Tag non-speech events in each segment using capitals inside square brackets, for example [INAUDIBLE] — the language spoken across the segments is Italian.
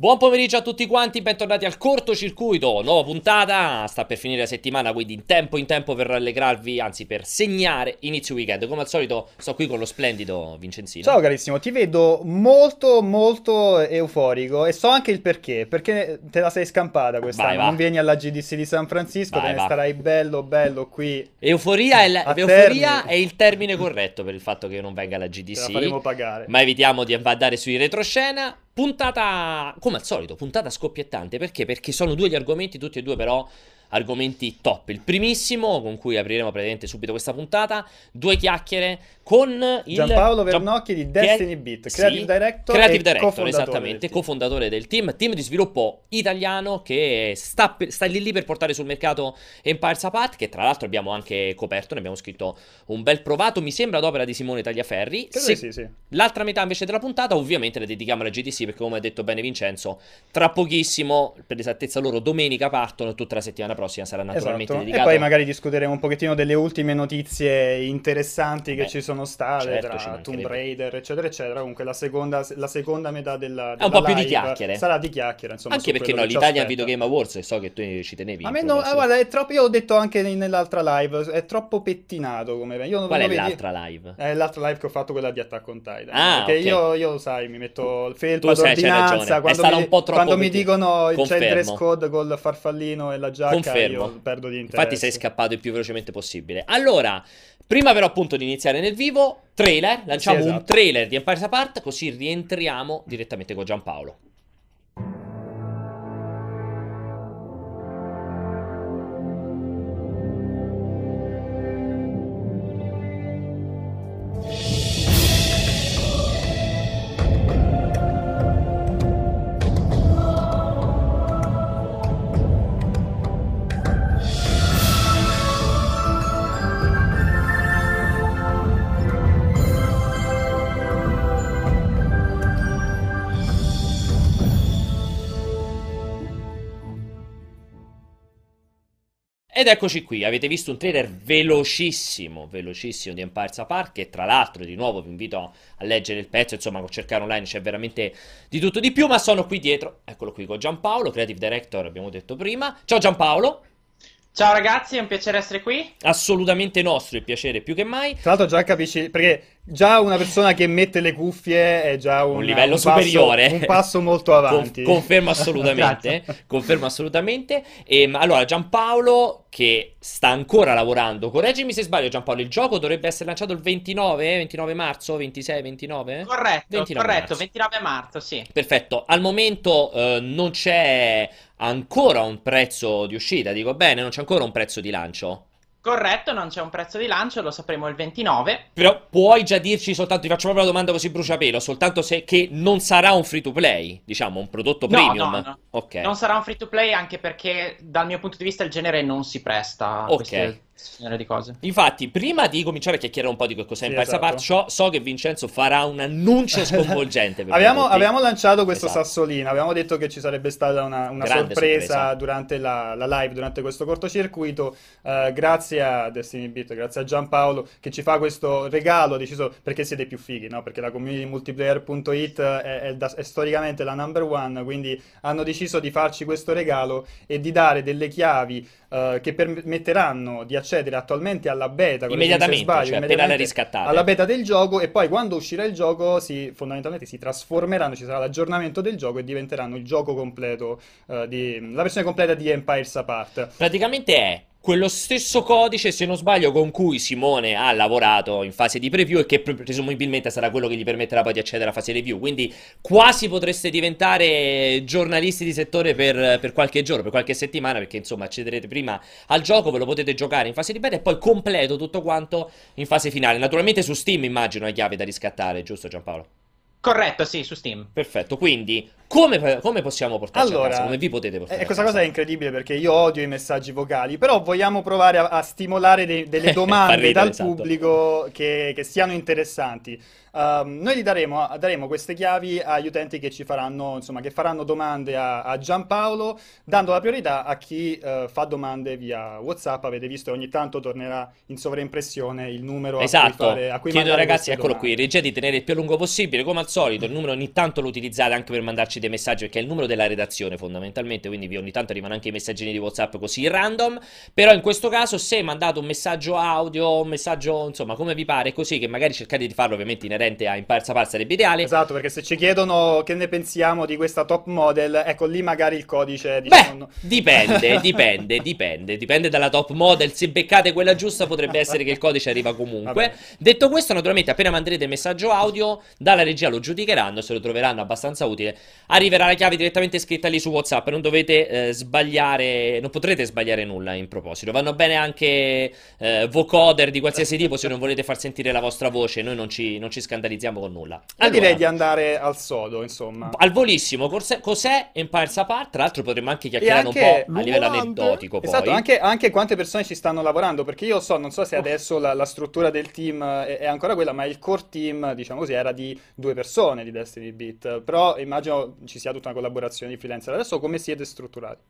Buon pomeriggio a tutti quanti, bentornati al cortocircuito, nuova puntata, sta per finire la settimana, quindi in tempo in tempo per rallegrarvi, anzi per segnare inizio weekend. Come al solito sto qui con lo splendido Vincenzino. Ciao carissimo, ti vedo molto molto euforico e so anche il perché, perché te la sei scampata quest'anno, non vieni alla GDC di San Francisco, vai, te ne va. starai bello bello qui. Euforia, è, l- euforia è, il termine corretto per il fatto che io non venga alla GDC. Te la faremo pagare. Ma evitiamo di andare sui retroscena. Puntata, come al solito, puntata scoppiettante. Perché? Perché sono due gli argomenti, tutti e due però argomenti top. Il primissimo, con cui apriremo praticamente subito questa puntata, due chiacchiere con il Giampaolo Vernocchi Gian... di Destiny Beat, Creative sì, Director, Creative Director esattamente, del cofondatore del team, team di sviluppo italiano che sta, per, sta, lì lì per portare sul mercato Empires Apart, che tra l'altro abbiamo anche coperto, ne abbiamo scritto un bel provato, mi sembra ad opera di Simone Tagliaferri. Se... Sì, sì. L'altra metà invece della puntata ovviamente la dedichiamo alla GDC perché come ha detto bene Vincenzo, tra pochissimo, per l'esattezza loro, domenica partono tutta la settimana prossima sarà naturalmente esatto. dedicato. E poi magari discuteremo un pochettino delle ultime notizie interessanti Beh, che ci sono state certo, tra Tomb Raider, eccetera, eccetera. Comunque la seconda, la seconda metà della, della un po' più di chiacchiere. Sarà di chiacchiere, insomma. Anche perché no, l'Italia Video Game Awards, so che tu ci tenevi. A me no, ah, guarda, è troppo, io ho detto anche nell'altra live, è troppo pettinato come io Qual è vedi... l'altra live? È l'altra live che ho fatto, quella di Attack on Titan. Ah, perché okay. io, io, sai, mi metto il felpo d'ordinanza quando, mi, quando mi dicono il dress code col farfallino e la giacca, Confermo. Infatti sei scappato il più velocemente possibile. Allora, prima però appunto di iniziare nel vivo, trailer, lanciamo sì, esatto. un trailer di Empire Apart, così rientriamo direttamente con Giampaolo. Ed eccoci qui, avete visto un trailer velocissimo, velocissimo di Empires Apart, che tra l'altro di nuovo vi invito a leggere il pezzo, insomma cercare online c'è veramente di tutto di più, ma sono qui dietro, eccolo qui con Giampaolo, Creative Director abbiamo detto prima. Ciao Giampaolo! Ciao ragazzi, è un piacere essere qui. Assolutamente nostro, il piacere più che mai. Tra l'altro già capisci, perché già una persona che mette le cuffie è già un, un livello un superiore. Passo, un passo molto avanti. Con, confermo assolutamente. [LAUGHS] confermo assolutamente. E, allora, Giampaolo, che sta ancora lavorando, correggimi se sbaglio Giampaolo, il gioco dovrebbe essere lanciato il 29, 29 marzo, 26, 29? Corretto, 29 corretto, marzo. 29 marzo, sì. Perfetto, al momento eh, non c'è ancora un prezzo di uscita, dico bene, non c'è ancora un prezzo di lancio. Corretto, non c'è un prezzo di lancio, lo sapremo il 29. Però puoi già dirci soltanto, ti faccio proprio la domanda così bruciapelo, soltanto se che non sarà un free to play, diciamo, un prodotto premium. No, no, no. Non sarà un free to play anche perché dal mio punto di vista il genere non si presta Ok. queste genere di cose. Infatti, prima di cominciare a chiacchierare un po' di che cos'è sì, Empire esatto. Apart, so, so, che Vincenzo farà un annuncio [LAUGHS] sconvolgente. abbiamo, abbiamo, lanciato questo esatto. sassolino, abbiamo detto che ci sarebbe stata una, una sorpresa, sorpresa, durante la, la, live, durante questo cortocircuito. Uh, grazie a Destiny Beat, grazie a Giampaolo che ci fa questo regalo, deciso perché siete più fighi, no? perché la community multiplayer.it è, è, da, è storicamente la number one, quindi hanno deciso di farci questo regalo e di dare delle chiavi uh, che permetteranno di accedere attualmente alla beta immediatamente, sbaglio, cioè immediatamente alla beta del gioco e poi quando uscirà il gioco si, fondamentalmente si trasformeranno, ci sarà l'aggiornamento del gioco e diventeranno il gioco completo uh, di, la versione completa di Empires Apart. Praticamente è quello stesso codice, se non sbaglio, con cui Simone ha lavorato in fase di preview e che presumibilmente sarà quello che gli permetterà poi di accedere alla fase review. Quindi quasi potreste diventare giornalisti di settore per, per, qualche giorno, per qualche settimana, perché insomma accederete prima al gioco, ve lo potete giocare in fase di beta e poi completo tutto quanto in fase finale. Naturalmente su Steam immagino è chiave da riscattare, giusto Giampaolo? Corretto, sì, su Steam. Perfetto, quindi come, come possiamo portarci allora, a casa? Come vi potete portare eh, Questa cosa è incredibile perché io odio i messaggi vocali, però vogliamo provare a, a stimolare dei, delle [LAUGHS] domande dal esatto. pubblico che, che siano interessanti. Um, noi gli daremo, daremo, queste chiavi agli utenti che ci faranno, insomma, che faranno domande a, a Giampaolo, dando la priorità a chi uh, fa domande via WhatsApp. Avete visto, ogni tanto tornerà in sovraimpressione il numero esatto. a cui fare, a cui Chiedo ragazzi, eccolo domande. qui, regia di tenere il più a lungo possibile. Come al solito, il numero ogni tanto lo utilizzate anche per mandarci dei messaggi, perché è il numero della redazione fondamentalmente, quindi ogni tanto arrivano anche i messaggini di WhatsApp così random. Però in questo caso, se mandate un messaggio audio, un messaggio insomma come vi pare, così che magari cercate di farlo ovviamente inerente a Imparsa Par sarebbe ideale. Esatto, perché se ci chiedono che ne pensiamo di questa top model, ecco lì magari il codice diciamo, Beh, dipende, [LAUGHS] dipende, dipende, dipende dalla top model. Se beccate quella giusta, potrebbe essere che il codice arriva comunque. [LAUGHS] Vabbè. Detto questo, naturalmente, appena manderete il messaggio audio, dalla regia lo giudicheranno, se lo troveranno abbastanza utile. Arriverà la chiave direttamente scritta lì su WhatsApp. Non dovete eh, sbagliare, non potrete sbagliare nulla in proposito. Vanno bene anche eh, vocoder di qualsiasi tipo se non volete far sentire la vostra voce. Noi non ci, non ci scandalizziamo con nulla. Allora, Io direi di andare al sodo, insomma. Al volissimo, cos'è, cos'è Empires Apart? Tra l'altro potremmo anche chiacchierare anche un po' a livello aneddotico. Esatto, poi. Anche, anche, quante persone ci stanno lavorando, perché io so, non so se adesso la, la struttura del team è, è, ancora quella, ma il core team, diciamo così, era di due persone di Destiny Beat, però immagino ci sia tutta una collaborazione di freelancer. Adesso come siete strutturati?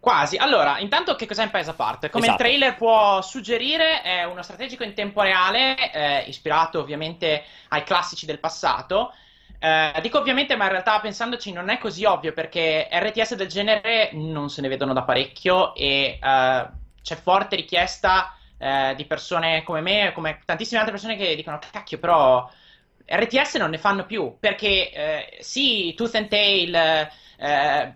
Quasi. Allora, intanto che cos'è Empires Apart? Come esatto. il trailer può suggerire, è uno strategico in tempo reale, eh, ispirato ovviamente ai classici del passato. Eh, dico ovviamente, ma in realtà pensandoci non è così ovvio perché RTS del genere non se ne vedono da parecchio e eh, c'è forte richiesta eh, di persone come me, come tantissime altre persone che dicono cacchio, però RTS non ne fanno più perché eh, sì, Tooth and Tail eh,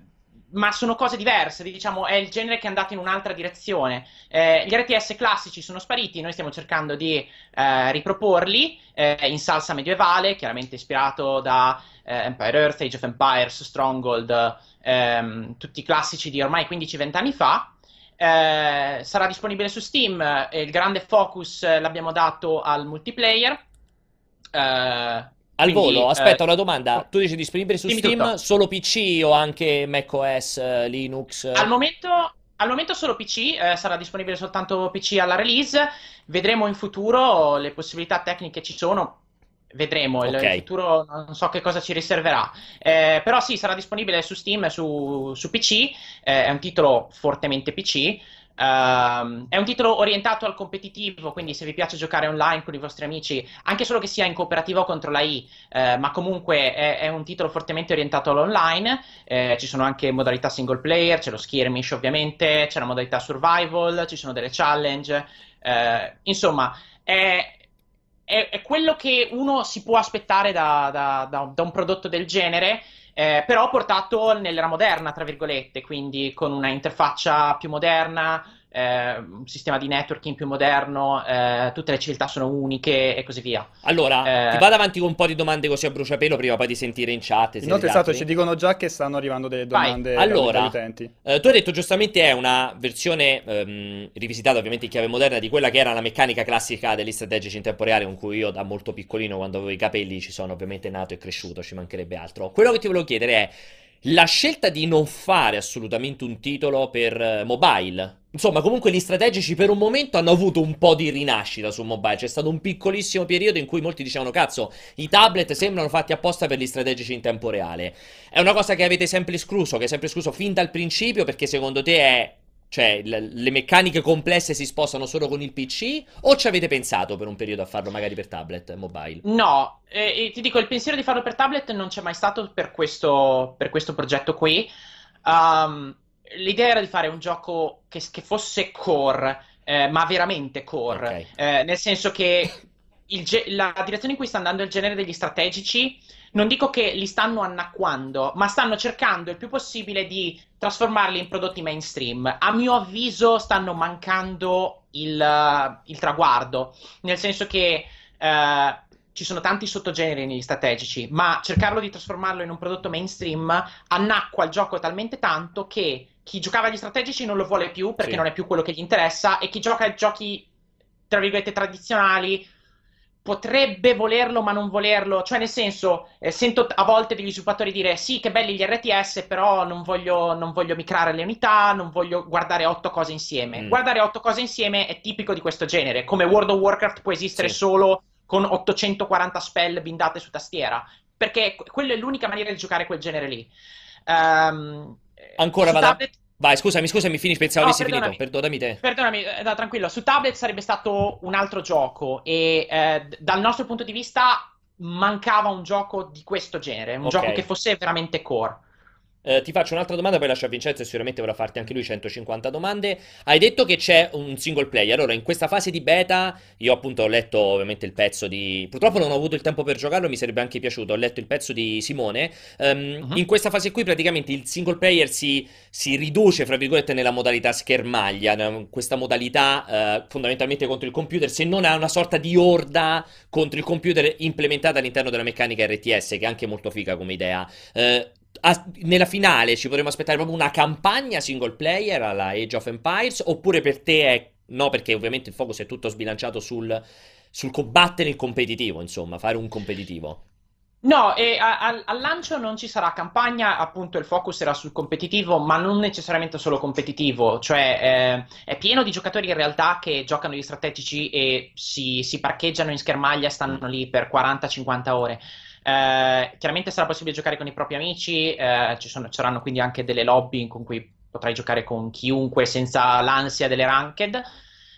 ma sono cose diverse, diciamo, è il genere che è andato in un'altra direzione. Eh, gli RTS classici sono spariti, noi stiamo cercando di eh, riproporli eh, in salsa medievale, chiaramente ispirato da eh, Empire Earth, Age of Empires, Stronghold, ehm, tutti i classici di ormai 15-20 anni fa. Sarà disponibile su Steam, il grande focus l'abbiamo dato al multiplayer. Uh, al Quindi, volo, aspetta eh, una domanda. Tu dici disponibile su Steam tutto. solo PC o anche macOS, eh, Linux? Al momento, al momento solo PC, eh, sarà disponibile soltanto PC alla release. Vedremo in futuro le possibilità tecniche ci sono. Vedremo, okay. il futuro non so che cosa ci riserverà. Eh, però sì, sarà disponibile su Steam, su, su PC. Eh, è un titolo fortemente PC. Uh, è un titolo orientato al competitivo, quindi se vi piace giocare online con i vostri amici, anche solo che sia in cooperativo contro la I, uh, ma comunque è, è, un titolo fortemente orientato all'online. Uh, ci sono anche modalità single player, c'è lo skirmish ovviamente, c'è la modalità survival, ci sono delle challenge. Eh, insomma, è, è, è, quello che uno si può aspettare da, da, da, da un prodotto del genere. Eh, però portato nell'era moderna, tra virgolette, quindi con una interfaccia più moderna, eh, un sistema di networking più moderno, eh, tutte le civiltà sono uniche e così via. Allora, eh, ti vado avanti con un po' di domande così a bruciapelo prima poi di sentire in chat. Inoltre, esatto, ci dicono già che stanno arrivando delle domande Vai. allora, dagli utenti. Eh, tu hai detto giustamente è una versione ehm, rivisitata ovviamente in chiave moderna di quella che era la meccanica classica degli strategici in tempo reale con cui io da molto piccolino quando avevo i capelli ci sono ovviamente nato e cresciuto, ci mancherebbe altro. Quello che ti volevo chiedere è la scelta di non fare assolutamente un titolo per eh, mobile. Insomma, comunque gli strategici per un momento hanno avuto un po' di rinascita su mobile. C'è stato un piccolissimo periodo in cui molti dicevano: Cazzo, i tablet sembrano fatti apposta per gli strategici in tempo reale. È una cosa che avete sempre escluso, che è sempre escluso fin dal principio, perché secondo te è cioè, le, meccaniche complesse si spostano solo con il PC? O ci avete pensato per un periodo a farlo magari per tablet mobile? No, eh, ti dico, il pensiero di farlo per tablet non c'è mai stato per questo, per questo progetto qui. Um, l'idea era di fare un gioco che, che fosse core, eh, ma veramente core. Okay. Eh, nel senso che ge- la direzione in cui sta andando il genere degli strategici non dico che li stanno annacquando, ma stanno cercando il più possibile di trasformarli in prodotti mainstream. A mio avviso stanno mancando il, uh, il traguardo, nel senso che uh, ci sono tanti sottogeneri negli strategici, ma cercarlo di trasformarlo in un prodotto mainstream annacqua il gioco talmente tanto che chi giocava agli strategici non lo vuole più perché sì. non è più quello che gli interessa e chi gioca ai giochi tra virgolette tradizionali potrebbe volerlo ma non volerlo, cioè nel senso eh, sento a volte degli sviluppatori dire sì che belli gli RTS però non voglio, non voglio micrare le unità, non voglio guardare otto cose insieme. Mm. Guardare otto cose insieme è tipico di questo genere, come World of Warcraft può esistere sì. solo con 840 spell bindate su tastiera, perché quella è l'unica maniera di giocare quel genere lì. Um, Ancora vado. Tablet Vai, scusami, scusami, finisci, pensavo no, avessi perdonami. finito. Perdonami te. Perdonami, eh, tranquillo. Su tablet sarebbe stato un altro gioco e eh, dal nostro punto di vista mancava un gioco di questo genere, un okay. gioco che fosse veramente core. Eh, ti faccio un'altra domanda, poi lascio a Vincenzo e sicuramente vorrà farti anche lui 150 domande. Hai detto che c'è un single player. Allora, in questa fase di beta, io appunto ho letto ovviamente il pezzo di... Purtroppo non ho avuto il tempo per giocarlo, mi sarebbe anche piaciuto. Ho letto il pezzo di Simone. Um, uh-huh. In questa fase qui praticamente il single player si, si, riduce, fra virgolette, nella modalità schermaglia, questa modalità uh, fondamentalmente contro il computer, se non ha una sorta di orda contro il computer implementata all'interno della meccanica RTS, che è anche molto figa come idea. Uh, a, nella finale ci potremmo aspettare proprio una campagna single player alla Age of Empires oppure per te è no perché ovviamente il focus è tutto sbilanciato sul, sul combattere il competitivo insomma fare un competitivo No, e a, a, al lancio non ci sarà campagna, appunto il focus era sul competitivo, ma non necessariamente solo competitivo, cioè eh, è pieno di giocatori in realtà che giocano gli strategici e si, si parcheggiano in schermaglia e stanno lì per 40-50 ore. Eh, chiaramente sarà possibile giocare con i propri amici, eh, ci sono, saranno quindi anche delle lobby con cui potrai giocare con chiunque senza l'ansia delle ranked. Eh,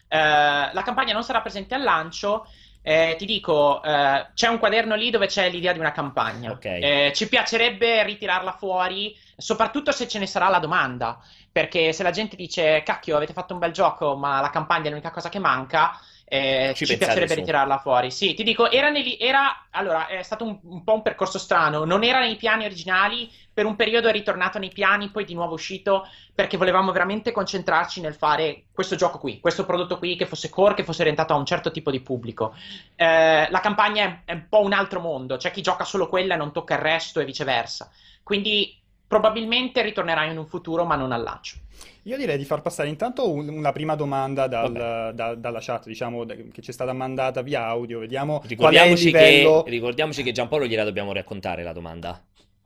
la campagna non sarà presente al lancio. Eh, ti dico, eh, c'è un quaderno lì dove c'è l'idea di una campagna. Okay. Eh, ci piacerebbe ritirarla fuori, soprattutto se ce ne sarà la domanda. Perché se la gente dice, cacchio, avete fatto un bel gioco, ma la campagna è l'unica cosa che manca, eh, ci, ci piacerebbe su. ritirarla fuori. Sì, ti dico, era, nei, era allora, è stato un, un, po' un percorso strano. Non era nei piani originali, per un periodo è ritornato nei piani, poi di nuovo uscito perché volevamo veramente concentrarci nel fare questo gioco qui, questo prodotto qui che fosse core, che fosse orientato a un certo tipo di pubblico. Eh, la campagna è, è un po' un altro mondo, c'è chi gioca solo quella e non tocca il resto e viceversa. Quindi probabilmente ritornerà in un futuro, ma non al lancio. Io direi di far passare intanto un, una prima domanda dal, da, dalla chat, diciamo, che ci è stata mandata via audio. Vediamo qual è il livello... Che, ricordiamoci che Giampaolo gliela dobbiamo raccontare la domanda.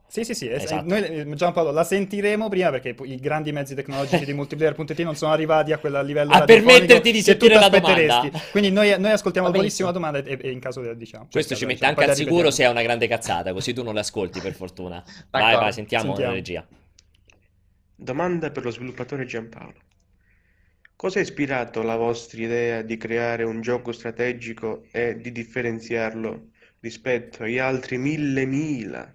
Sì, sì, sì, esatto. noi eh, Giampaolo la sentiremo prima perché i grandi mezzi tecnologici di [LAUGHS] multiplayer.it non sono arrivati a quel livello a permetterti di sentire la domanda. Quindi noi, noi ascoltiamo la volissima domanda e, e, in caso la diciamo. Questo ci mette anche al sicuro se è una grande cazzata, così tu non l'ascolti per fortuna. [LAUGHS] Vai, vai, sentiamo, sentiamo. la regia. Domanda per lo sviluppatore Giampaolo. Cosa ha ispirato la vostra idea di creare un gioco strategico e di differenziarlo rispetto agli altri mille mila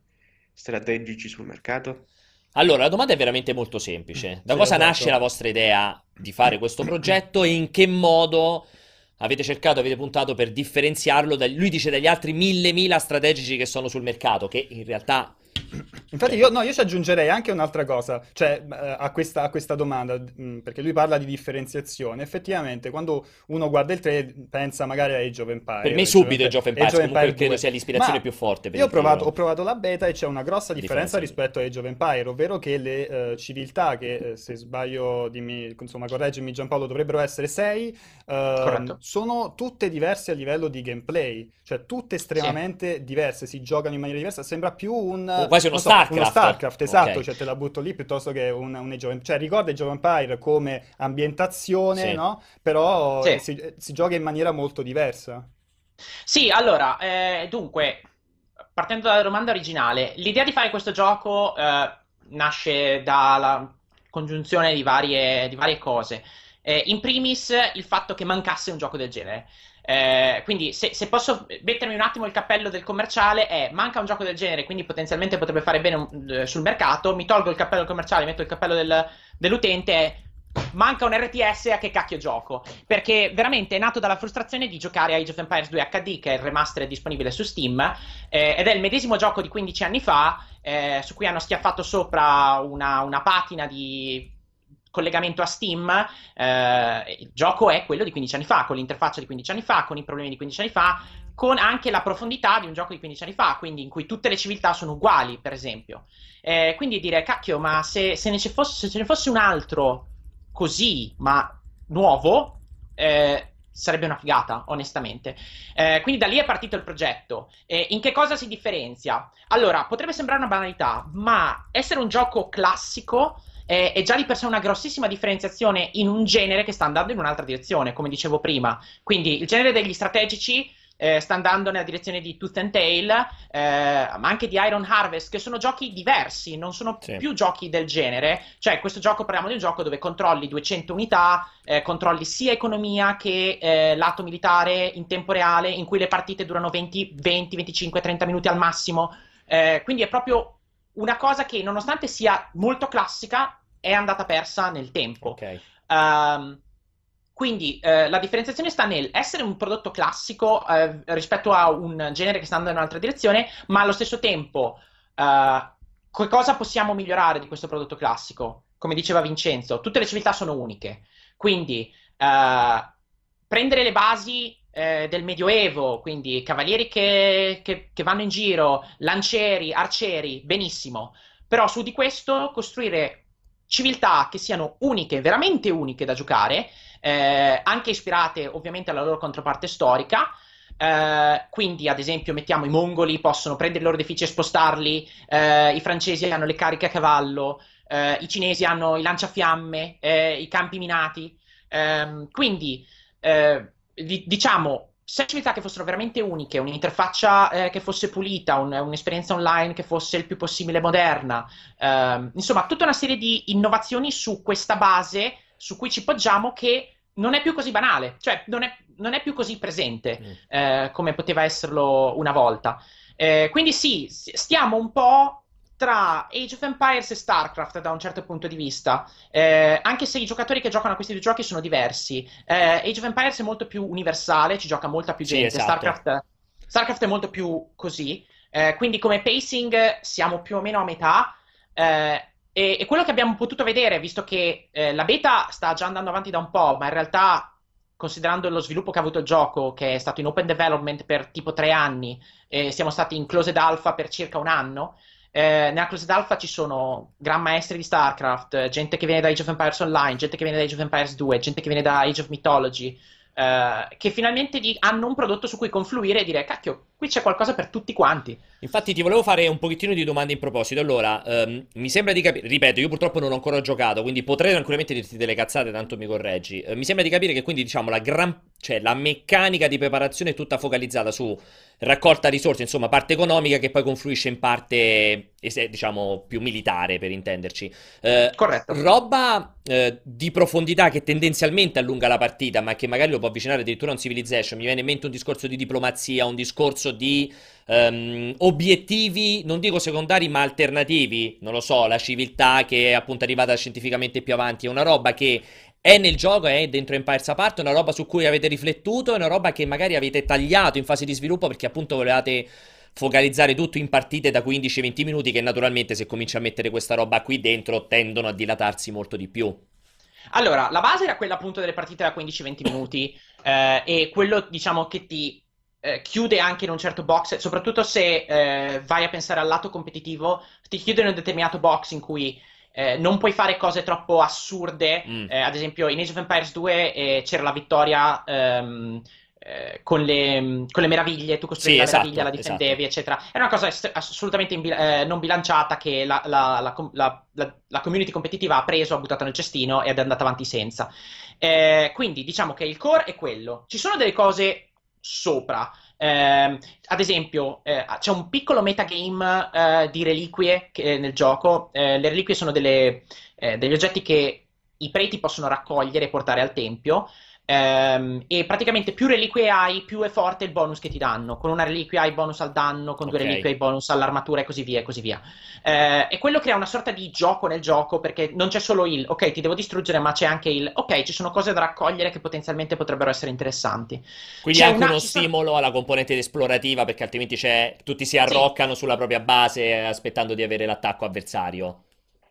strategici sul mercato? Allora, la domanda è veramente molto semplice. Da sì, cosa esatto. nasce la vostra idea di fare questo progetto e in che modo avete cercato, avete puntato per differenziarlo? Da... Lui dice dagli altri mille mila strategici che sono sul mercato, che in realtà Infatti io, no, io ci aggiungerei anche un'altra cosa, cioè eh, a questa, a questa domanda, mm, perché lui parla di differenziazione. Effettivamente, quando uno guarda il trailer pensa magari a Age of Empires. Per me subito Age of Empires, Age of Empires credo sia l'ispirazione Ma più forte. io ho provato, ho provato, la beta e c'è una grossa differenza, differenza rispetto a Age of Empires, ovvero che le uh, civiltà, che uh, se sbaglio, dimmi, insomma, correggimi Giampaolo, dovrebbero essere sei, uh, sono tutte diverse a livello di gameplay, cioè tutte estremamente sì. diverse, si giocano in maniera diversa, sembra più un... Oh, quasi uno so, Starcraft. Uno Starcraft, esatto, okay. cioè te la butto lì piuttosto che un, un Age of Empire. Cioè ricorda Age of Empire come ambientazione, sì. no? Però sì. si, si, gioca in maniera molto diversa. Sì, allora, eh, dunque, partendo dalla domanda originale, l'idea di fare questo gioco eh, nasce dalla congiunzione di varie, di varie cose. Eh, in primis il fatto che mancasse un gioco del genere. Eh, quindi se, se, posso mettermi un attimo il cappello del commerciale è manca un gioco del genere, quindi potenzialmente potrebbe fare bene un, uh, sul mercato, mi tolgo il cappello del commerciale, metto il cappello del, dell'utente, manca un RTS a che cacchio gioco? Perché veramente è nato dalla frustrazione di giocare a Age of Empires 2 HD, che è il remaster disponibile su Steam, eh, ed è il medesimo gioco di 15 anni fa, eh, su cui hanno schiaffato sopra una, una patina di collegamento a Steam, eh, il gioco è quello di 15 anni fa, con l'interfaccia di 15 anni fa, con i problemi di 15 anni fa, con anche la profondità di un gioco di 15 anni fa, quindi in cui tutte le civiltà sono uguali, per esempio. Eh, quindi dire, cacchio, ma se, se, ne fosse, se, ce ne fosse un altro così, ma nuovo, eh, sarebbe una figata, onestamente. Eh, quindi da lì è partito il progetto. Eh, in che cosa si differenzia? Allora, potrebbe sembrare una banalità, ma essere un gioco classico è, è, già di per sé una grossissima differenziazione in un genere che sta andando in un'altra direzione, come dicevo prima. Quindi il genere degli strategici eh, sta andando nella direzione di Tooth and Tail, eh, ma anche di Iron Harvest, che sono giochi diversi, non sono sì. più giochi del genere. Cioè, questo gioco parliamo di un gioco dove controlli 200 unità, eh, controlli sia economia che eh, lato militare in tempo reale, in cui le partite durano 20, 20 25, 30 minuti al massimo. Eh, quindi è proprio una cosa che, nonostante sia molto classica, è andata persa nel tempo. Ok. Um, quindi eh, la differenziazione sta nel essere un prodotto classico eh, rispetto a un genere che sta andando in un'altra direzione, ma allo stesso tempo eh, cosa possiamo migliorare di questo prodotto classico? Come diceva Vincenzo, tutte le civiltà sono uniche, quindi eh, prendere le basi eh, del Medioevo, quindi cavalieri che, che, che vanno in giro, lancieri, arcieri, benissimo, però su di questo costruire civiltà che siano uniche, veramente uniche da giocare eh, anche ispirate ovviamente alla loro controparte storica. Eh, quindi, ad esempio, mettiamo i mongoli possono prendere i loro edifici e spostarli, eh, i francesi hanno le cariche a cavallo, eh, i cinesi hanno i lanciafiamme, eh, i campi minati. Ehm, quindi, eh, di- diciamo, se civiltà che fossero veramente uniche, un'interfaccia eh, che fosse pulita, un, un'esperienza online che fosse il più possibile moderna, ehm, insomma, tutta una serie di innovazioni su questa base su cui ci poggiamo che non è più così banale, cioè non è, non è più così presente mm. eh, come poteva esserlo una volta. Eh, quindi sì, stiamo un po' tra Age of Empires e StarCraft da un certo punto di vista, eh, anche se i giocatori che giocano a questi due giochi sono diversi. Eh, Age of Empires è molto più universale, ci gioca molta più gente, sì, esatto. StarCraft, StarCraft, è molto più così, eh, quindi come pacing siamo più o meno a metà. Eh, e, e quello che abbiamo potuto vedere, visto che eh, la beta sta già andando avanti da un po', ma in realtà considerando lo sviluppo che ha avuto il gioco, che è stato in open development per tipo tre anni, e siamo stati in closed alpha per circa un anno. Eh, nella closed alpha ci sono gran maestri di StarCraft, gente che viene da Age of Empires Online, gente che viene da Age of Empires 2, gente che viene da Age of Mythology, eh, che finalmente di- hanno un prodotto su cui confluire e dire, cacchio, qui c'è qualcosa per tutti quanti. Infatti ti volevo fare un pochettino di domande in proposito. Allora, um, mi sembra di capire, ripeto, io purtroppo non ho ancora giocato, quindi potrei tranquillamente dirti delle cazzate, tanto mi correggi. Uh, mi sembra di capire che quindi, diciamo, la gran cioè la meccanica di preparazione è tutta focalizzata su raccolta risorse, insomma, parte economica che poi confluisce in parte, diciamo, più militare, per intenderci. Eh, Corretto. Roba eh, di profondità che tendenzialmente allunga la partita, ma che magari lo può avvicinare addirittura a un Civilization. Mi viene in mente un discorso di diplomazia, un discorso di um, obiettivi, non dico secondari, ma alternativi. Non lo so, la civiltà che è appunto arrivata scientificamente più avanti, è una roba che è nel gioco, è dentro Empires Apart, è una roba su cui avete riflettuto, è una roba che magari avete tagliato in fase di sviluppo perché appunto volevate focalizzare tutto in partite da 15-20 minuti che naturalmente se cominci a mettere questa roba qui dentro tendono a dilatarsi molto di più. Allora, la base era quella appunto delle partite da 15-20 minuti eh, e quello diciamo che ti eh, chiude anche in un certo box, soprattutto se eh, vai a pensare al lato competitivo, ti chiude in un determinato box in cui eh, non puoi fare cose troppo assurde. Mm. Eh, ad esempio, in Age of Empires 2 eh, c'era la vittoria ehm, eh, con, le, con, le, meraviglie, tu costruivi sì, la meraviglia, esatto, la difendevi, esatto. eccetera. È una cosa assolutamente imbil- eh, non bilanciata che la, la, la, la, community competitiva ha preso, ha buttato nel cestino ed è andata avanti senza. Eh, quindi diciamo che il core è quello. Ci sono delle cose sopra. Eh, ad esempio, eh, c'è un piccolo metagame eh, di reliquie che, nel gioco. Eh, le reliquie sono delle, eh, degli oggetti che i preti possono raccogliere e portare al tempio. Ehm, e praticamente più reliquie hai, più è forte il bonus che ti danno. Con una reliquia hai bonus al danno, con due okay. reliquie hai bonus all'armatura e così via. E così via. Eh, e quello crea una sorta di gioco nel gioco perché non c'è solo il ok, ti devo distruggere, ma c'è anche il ok, ci sono cose da raccogliere che potenzialmente potrebbero essere interessanti. Quindi c'è anche una... uno stimolo sono... alla componente esplorativa perché altrimenti tutti si arroccano sì. sulla propria base aspettando di avere l'attacco avversario.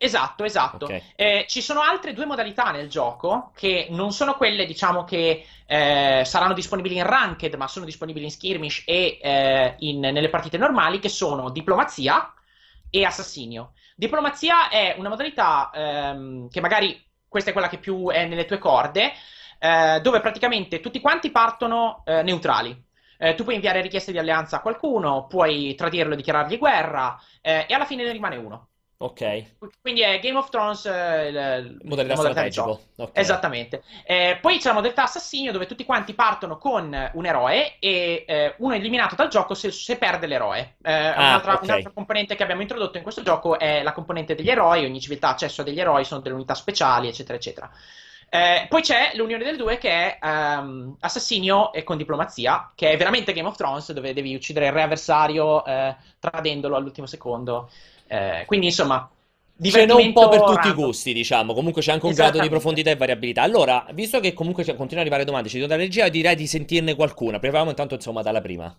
Esatto, esatto. Okay. Eh, ci sono altre due modalità nel gioco che non sono quelle, diciamo, che eh, saranno disponibili in ranked, ma sono disponibili in skirmish e eh, in, nelle partite normali, che sono diplomazia e assassinio. Diplomazia è una modalità ehm, che magari questa è quella che più è nelle tue corde, eh, dove praticamente tutti quanti partono eh, neutrali. Eh, tu puoi inviare richieste di alleanza a qualcuno, puoi tradirlo e dichiarargli guerra, e alla fine ne rimane uno. Ok. Quindi è Game of Thrones eh, il, modalità, modalità strategico. Okay. Esattamente. Eh, poi c'è la modalità assassinio dove tutti quanti partono con un eroe e eh, uno è eliminato dal gioco se, se perde l'eroe. Eh, ah, un'altra, okay. un'altra, componente che abbiamo introdotto in questo gioco è la componente degli eroi, ogni civiltà ha accesso a degli eroi, sono delle unità speciali, eccetera, eccetera. Eh, poi c'è l'unione del due che è um, assassinio e con diplomazia, che è veramente Game of Thrones, dove devi uccidere il re avversario eh, tradendolo all'ultimo secondo. Eh, quindi, insomma, ce n'è un po' per tutti i gusti, diciamo. Comunque c'è anche un grado di profondità e variabilità. Allora, visto che comunque continuano ad arrivare domande, ci do la regia, direi di sentirne qualcuna. Proviamo intanto, insomma, dalla prima.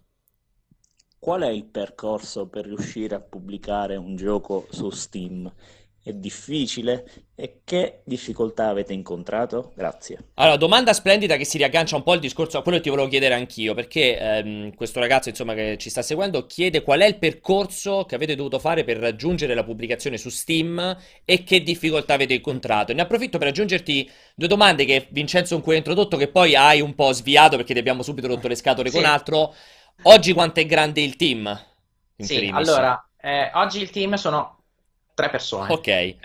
Qual è il percorso per riuscire a pubblicare un gioco su Steam? È difficile? E che difficoltà avete incontrato? Grazie. Allora, domanda splendida che si riaggancia un po' al discorso a quello che ti volevo chiedere anch'io, perché ehm, questo ragazzo, insomma, che ci sta seguendo, chiede qual è il percorso che avete dovuto fare per raggiungere la pubblicazione su Steam e che difficoltà avete incontrato. Ne approfitto per aggiungerti due domande che Vincenzo un cui introdotto, che poi hai un po' sviato perché ti abbiamo subito rotto le scatole sì. con altro. Oggi quanto è grande il team? sì, primis? allora, eh, oggi il team sono tre persone. Ok. Eh,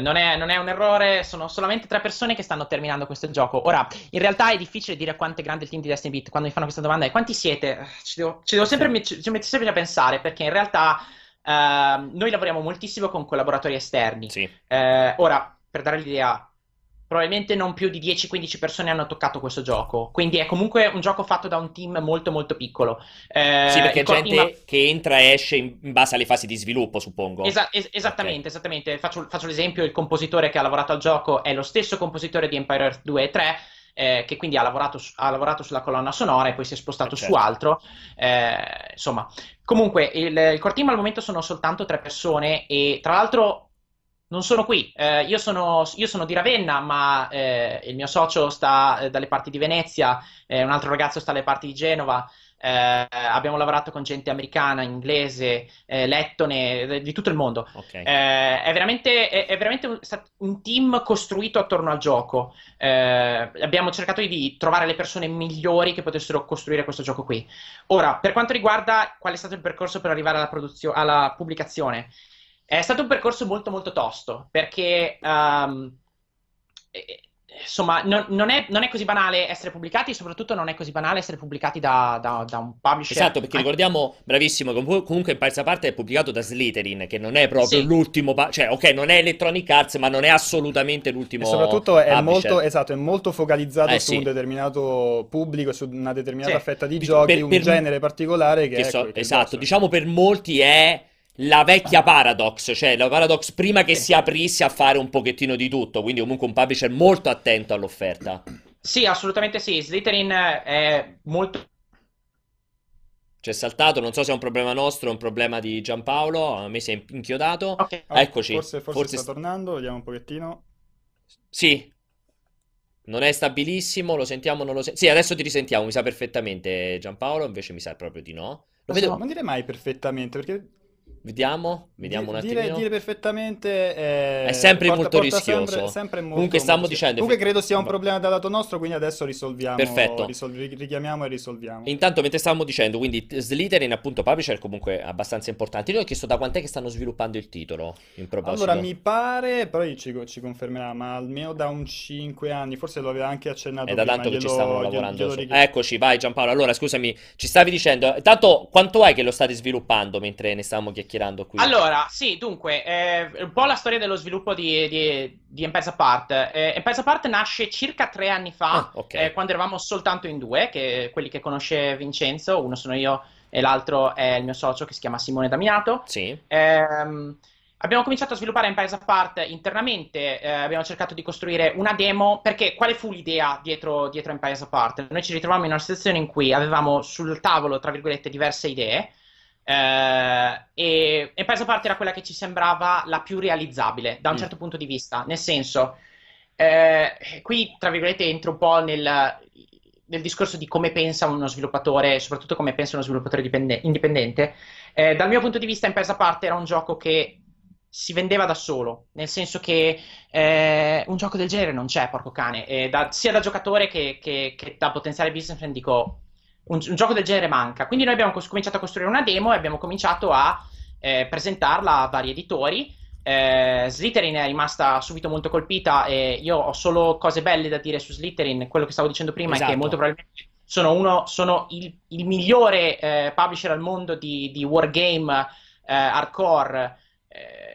non, è, non, è, un errore, sono solamente tre persone che stanno terminando questo gioco. Ora, in realtà è difficile dire quanto è grande il team di Destiny Beat. Quando mi fanno questa domanda è quanti siete? Ci devo, ci devo sempre, ci, ci metto sempre a pensare perché in realtà eh, noi lavoriamo moltissimo con collaboratori esterni. Sì. Eh, ora, per dare l'idea, probabilmente non più di 10-15 persone hanno toccato questo gioco. Quindi è comunque un gioco fatto da un team molto molto piccolo. Eh, sì, perché gente team... che entra e esce in base alle fasi di sviluppo, suppongo. Esa- es- esattamente, okay. esattamente. Faccio, faccio, l'esempio, il compositore che ha lavorato al gioco è lo stesso compositore di Empire Earth 2 e 3. Eh, che quindi ha lavorato, su- ha lavorato, sulla colonna sonora e poi si è spostato eh, certo. su altro. Eh, insomma, comunque il, il core team al momento sono soltanto tre persone e tra l'altro non sono qui, eh, io, sono, io, sono, di Ravenna, ma eh, il mio socio sta eh, dalle parti di Venezia, eh, un altro ragazzo sta dalle parti di Genova. Eh, abbiamo lavorato con gente americana, inglese, eh, lettone, di tutto il mondo. Okay. è veramente, è, è veramente un, un, team costruito attorno al gioco. abbiamo cercato di trovare le persone migliori che potessero costruire questo gioco qui. Ora, per quanto riguarda qual è stato il percorso per arrivare alla, produzio- alla pubblicazione. È stato un percorso molto molto tosto perché um, insomma, non, non, è, non, è, così banale essere pubblicati, soprattutto non è così banale essere pubblicati da, da, da un publisher. Esatto, perché ricordiamo, bravissimo, comunque in palza parte è pubblicato da Slytherin, che non è proprio sì. l'ultimo, cioè ok, non è Electronic Arts, ma non è assolutamente l'ultimo. E soprattutto è molto, esatto, è molto focalizzato eh, su sì. un determinato pubblico, su una determinata sì. fetta di giochi, per, un per, genere particolare che, che so, che esatto, diciamo per molti è la vecchia Paradox, cioè la Paradox prima che si aprisse a fare un pochettino di tutto, quindi comunque un publisher molto attento all'offerta. Sì, assolutamente sì. Slytherin è molto c'è saltato, non so se è un problema nostro o un problema di Giampaolo, a me si è inchiodato. Okay. Eccoci. Forse, forse, forse sta tornando, vediamo un pochettino. Sì. Non è stabilissimo, lo sentiamo, non lo sentiamo. Sì, adesso ti risentiamo, mi sa perfettamente Giampaolo, invece mi sa proprio di no. Lo vedo... Non dire mai perfettamente, perché Vediamo, vediamo un. Dire, dire, perfettamente è, è sempre porta, molto porta rischioso. Sempre, sempre molto, Comunque stiamo molto dicendo. Comunque credo sia un problema dal lato nostro, quindi adesso risolviamo. Perfetto. Risolvi, richiamiamo e risolviamo. Intanto, mentre stavamo dicendo, quindi Slytherin, appunto, publisher comunque abbastanza importanti. Io ho chiesto da quant'è che stanno sviluppando il titolo. In proposito. Allora, mi pare, poi ci, ci confermerà, ma almeno da un 5 anni, forse lo aveva anche accennato. È da tanto che ci stavano lavorando. Glielo, glielo Eccoci, vai Giampaolo. Allora, scusami, ci stavi dicendo. Tanto, quanto è che lo state sviluppando mentre ne stavamo chiacchierando qui? Allora, sì, dunque, eh, un po' la storia dello sviluppo di, di, di Empires Apart. Eh, Empires Apart nasce circa tre anni fa, ah, okay. eh, quando eravamo soltanto in due, che quelli che conosce Vincenzo, uno sono io e l'altro è il mio socio che si chiama Simone Daminato. Sì. Ehm, abbiamo cominciato a sviluppare Empires Apart internamente, eh, abbiamo cercato di costruire una demo, perché quale fu l'idea dietro, dietro Empires Apart? Noi ci ritrovavamo in una situazione in cui avevamo sul tavolo, tra virgolette, diverse idee, eh, e, e Paese parte era quella che ci sembrava la più realizzabile da un mm. certo punto di vista, nel senso, eh, qui tra virgolette entro un po' nel, nel, discorso di come pensa uno sviluppatore, soprattutto come pensa uno sviluppatore dipende- indipendente. Eh, dal mio punto di vista, in Paese parte era un gioco che si vendeva da solo, nel senso che eh, un gioco del genere non c'è, porco cane, da, sia da giocatore che, che, che da potenziale businessman dico un, un, gioco del genere manca. Quindi noi abbiamo cos- cominciato a costruire una demo e abbiamo cominciato a eh, presentarla a vari editori. eh, Slytherin è rimasta subito molto colpita e io ho solo cose belle da dire su Slytherin. Quello che stavo dicendo prima esatto. è che esatto. molto probabilmente sono, uno, sono il, il, migliore eh, publisher al mondo di, di wargame eh, hardcore, eh,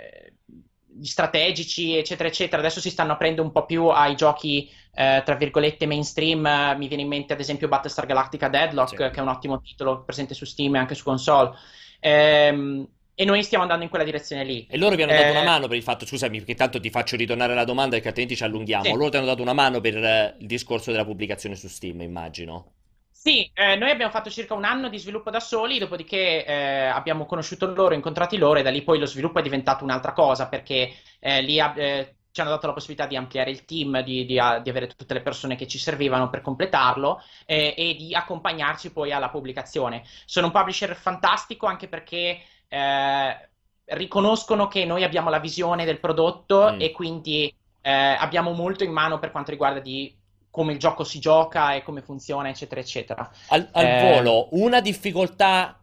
strategici, eccetera, eccetera. Adesso si stanno aprendo un po' più ai giochi, eh, tra virgolette, mainstream. mi viene in mente, ad esempio, Battlestar Galactica Deadlock, sì. che è un ottimo titolo presente su Steam e anche su console. Ehm, e noi stiamo andando in quella direzione lì. E loro vi hanno dato eh... una mano per il fatto, scusami, perché tanto ti faccio ritornare alla domanda perché altrimenti ci allunghiamo. Sì. Loro ti hanno dato una mano per eh, il discorso della pubblicazione su Steam, immagino. Sì, eh, noi abbiamo fatto circa un anno di sviluppo da soli, dopodiché eh, abbiamo conosciuto loro, incontrati loro e da lì poi lo sviluppo è diventato un'altra cosa perché eh, lì eh, ci hanno dato la possibilità di ampliare il team, di, di, di, avere tutte le persone che ci servivano per completarlo eh, e di accompagnarci poi alla pubblicazione. Sono un publisher fantastico anche perché eh, riconoscono che noi abbiamo la visione del prodotto mm. e quindi abbiamo molto in mano per quanto riguarda di come il gioco si gioca e come funziona, eccetera, eccetera. Al, al eh... volo, una difficoltà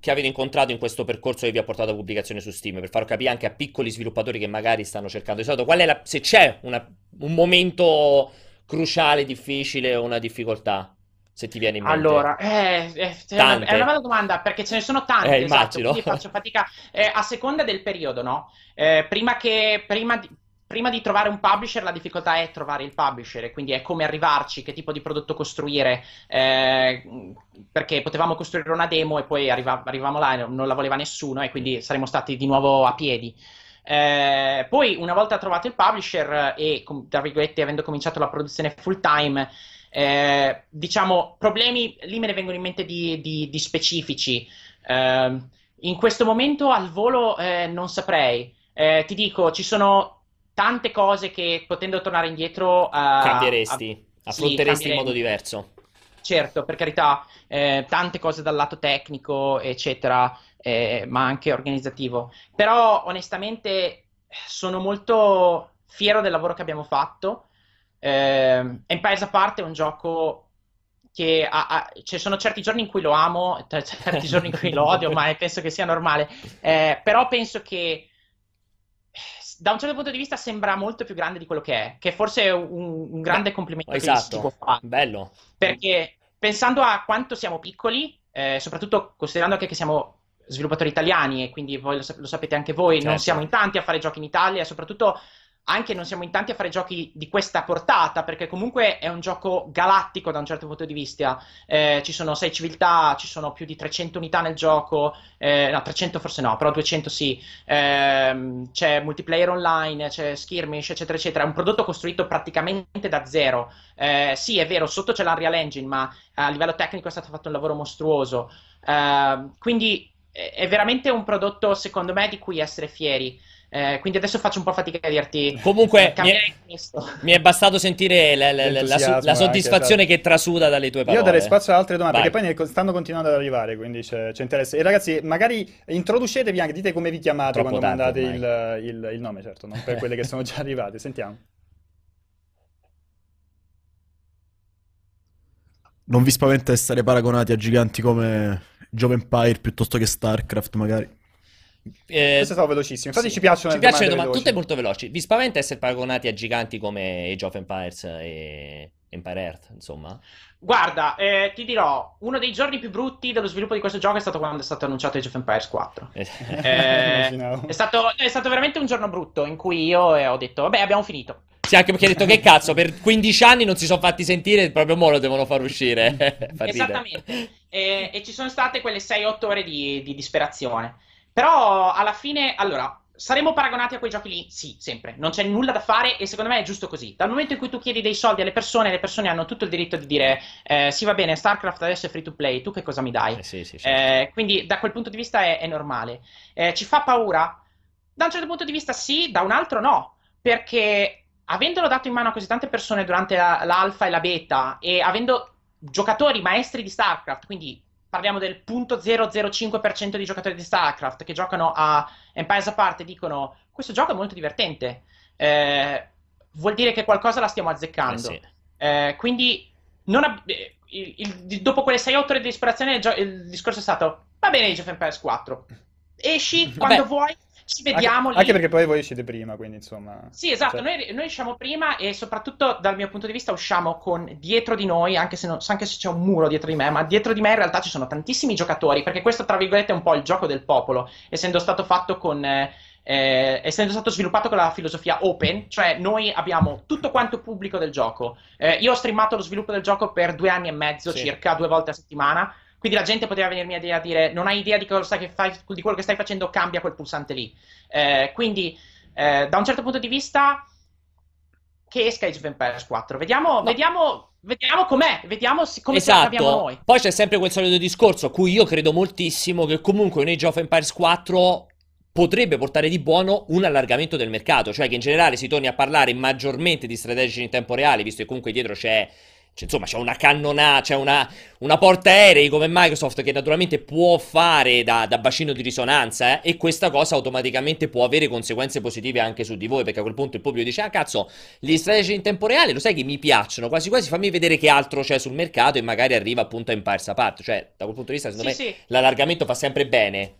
che avete incontrato in questo percorso che vi ha portato a pubblicazione su Steam, per far capire anche a piccoli sviluppatori che magari stanno cercando di solito, qual è la, se c'è una, un momento cruciale, difficile o una difficoltà? se ti viene in mente? Allora, eh, eh, è, una, è, una, bella domanda perché ce ne sono tante, eh, esatto, quindi faccio fatica eh, a seconda del periodo, no? Eh, prima, che, prima, di, prima di trovare un publisher la difficoltà è trovare il publisher e quindi è come arrivarci, che tipo di prodotto costruire, eh, perché potevamo costruire una demo e poi arriva, arrivavamo là e non la voleva nessuno e quindi saremmo stati di nuovo a piedi. Eh, poi, una volta trovato il publisher e, tra virgolette, avendo cominciato la produzione full time, eh, diciamo, problemi, lì me ne vengono in mente di, di, di specifici. Eh, in questo momento al volo eh, non saprei. Eh, ti dico, ci sono tante cose che potendo tornare indietro... cambieresti, a, affronteresti sì, in modo diverso. Certo, per carità, eh, tante cose dal lato tecnico, eccetera, eh, ma anche organizzativo. Però onestamente sono molto fiero del lavoro che abbiamo fatto eh, Empires a parte è un gioco che ha, ha, ci sono certi giorni in cui lo amo, certi giorni in cui lo odio, [LAUGHS] ma penso che sia normale. Eh, però penso che da un certo punto di vista sembra molto più grande di quello che è, che forse è un, un grande complimento esatto. che si può fare. Bello. Perché pensando a quanto siamo piccoli, eh, soprattutto considerando anche che siamo sviluppatori italiani e quindi voi lo, lo sapete anche voi, certo. non siamo in tanti a fare giochi in Italia, soprattutto anche non siamo in tanti a fare giochi di questa portata, perché comunque è un gioco galattico da un certo punto di vista. Eh, ci sono sei civiltà, ci sono più di 300 unità nel gioco, eh, no, 300 forse no, però 200 sì. Eh, c'è multiplayer online, c'è skirmish, eccetera, eccetera. È un prodotto costruito praticamente da zero. Eh, sì, è vero, sotto c'è l'Unreal Engine, ma a livello tecnico è stato fatto un lavoro mostruoso. Eh, quindi è veramente un prodotto, secondo me, di cui essere fieri. Eh, quindi adesso faccio un po' fatica a dirti. Comunque, mi è, mi è, bastato sentire la, la, la, la soddisfazione esatto. che trasuda dalle tue parole. Io darei spazio ad altre domande, Vai. perché poi ne stanno continuando ad arrivare, quindi c'è, c'è, interesse. E ragazzi, magari introducetevi anche, dite come vi chiamate Troppo quando mandate il, il, il, nome, certo, non per quelle che sono già arrivate. Sentiamo. Non vi spaventa essere paragonati a giganti come Jove Empire piuttosto che StarCraft, magari? Eh, Questo è stato velocissimo. Infatti, sì. ci piacciono ci le piacciono domande, domande tutte molto veloci. Vi spaventa essere paragonati a giganti come Age of Empires e Empire Earth, insomma? Guarda, eh, ti dirò, uno dei giorni più brutti dello sviluppo di questo gioco è stato quando è stato annunciato Age of Empires 4. Eh, eh [LAUGHS] è, stato, è, stato, veramente un giorno brutto in cui io ho detto, vabbè, abbiamo finito. Sì, anche perché hai detto che cazzo, per 15 anni non si sono fatti sentire, proprio mo lo devono far uscire. [LAUGHS] Esattamente. E, e, ci sono state quelle 6-8 ore di, di disperazione. Però alla fine, allora, saremo paragonati a quei giochi lì? Sì, sempre. Non c'è nulla da fare e secondo me è giusto così. Dal momento in cui tu chiedi dei soldi alle persone, le persone hanno tutto il diritto di dire eh, sì va bene, StarCraft adesso è free to play, tu che cosa mi dai? Eh, sì, sì, sì. Eh, quindi da quel punto di vista è, è normale. Eh, ci fa paura? Da un certo punto di vista sì, da un altro no. Perché avendolo dato in mano a così tante persone durante la, l'alfa e la beta e avendo giocatori maestri di StarCraft, quindi parliamo del 0.005% di giocatori di StarCraft che giocano a Empires a parte dicono questo gioco è molto divertente, eh, vuol dire che qualcosa la stiamo azzeccando. Eh sì. eh, quindi ab- eh, il, il, dopo quelle 6-8 ore di disperazione il, gio- il, discorso è stato va bene Age of Empires 4, esci [LAUGHS] quando vuoi Ci vediamo anche. Anche perché poi voi uscite prima, quindi insomma... Sì, esatto, cioè... noi, noi, usciamo prima e soprattutto dal mio punto di vista usciamo con dietro di noi, anche se, non, anche se c'è un muro dietro di me, ma dietro di me in realtà ci sono tantissimi giocatori, perché questo tra virgolette è un po' il gioco del popolo, essendo stato fatto con... Eh, eh, essendo stato sviluppato con la filosofia open, cioè noi abbiamo tutto quanto pubblico del gioco. Eh, io ho streamato lo sviluppo del gioco per due anni e mezzo, sì. circa due volte a settimana. Quindi la gente poteva venirmi a dire: Non hai idea di, fai, di quello che stai facendo, cambia quel pulsante lì. Eh, quindi, eh, da un certo punto di vista, che esca Age of Empires 4. Vediamo, no. vediamo, vediamo com'è, vediamo come esatto. noi. Poi c'è sempre quel solito discorso a cui io credo moltissimo che comunque in Age of Empires 4 potrebbe portare di buono un allargamento del mercato, cioè che in generale si torni a parlare maggiormente di strategici in tempo reale, visto che comunque dietro c'è insomma, c'è una cannonata, c'è una, una portaerei come Microsoft che naturalmente può fare da, da bacino di risonanza eh, e questa cosa automaticamente può avere conseguenze positive anche su di voi perché a quel punto il pubblico dice ah cazzo gli strategici in tempo reale lo sai che mi piacciono quasi quasi fammi vedere che altro c'è sul mercato e magari arriva appunto a Empires Apart cioè da quel punto di vista secondo sì, me sì. l'allargamento fa sempre bene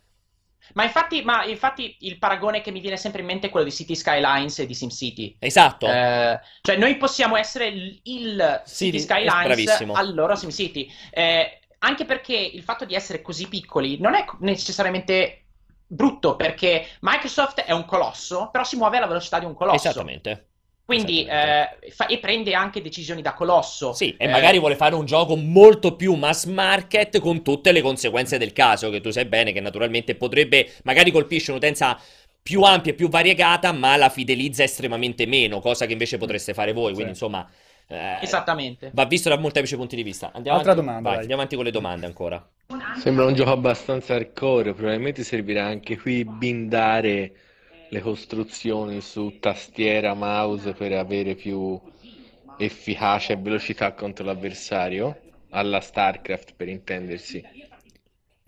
ma infatti, ma infatti, il paragone che mi viene sempre in mente è quello di City Skylines e di SimCity. Esatto. Eh, cioè, noi possiamo essere il, il City Skylines al loro SimCity. Eh, anche perché il fatto di essere così piccoli non è necessariamente brutto, perché Microsoft è un colosso, però si muove alla velocità di un colosso. Esattamente. Quindi eh, fa- e prende anche decisioni da colosso. Sì, e eh, magari vuole fare un gioco molto più mass market con tutte le conseguenze del caso, che tu sai bene che naturalmente potrebbe, magari colpisce un'utenza più ampia e più variegata, ma la fidelizza estremamente meno, cosa che invece potreste fare voi. Quindi, sì. insomma, eh, esattamente. Va visto da molteplici punti di vista. Andiamo Altra avanti. domanda. Vai, andiamo avanti con le domande ancora. Sembra un gioco abbastanza hardcore, probabilmente servirà anche qui bindare le costruzioni su tastiera, mouse per avere più efficacia e velocità contro l'avversario, alla StarCraft per intendersi.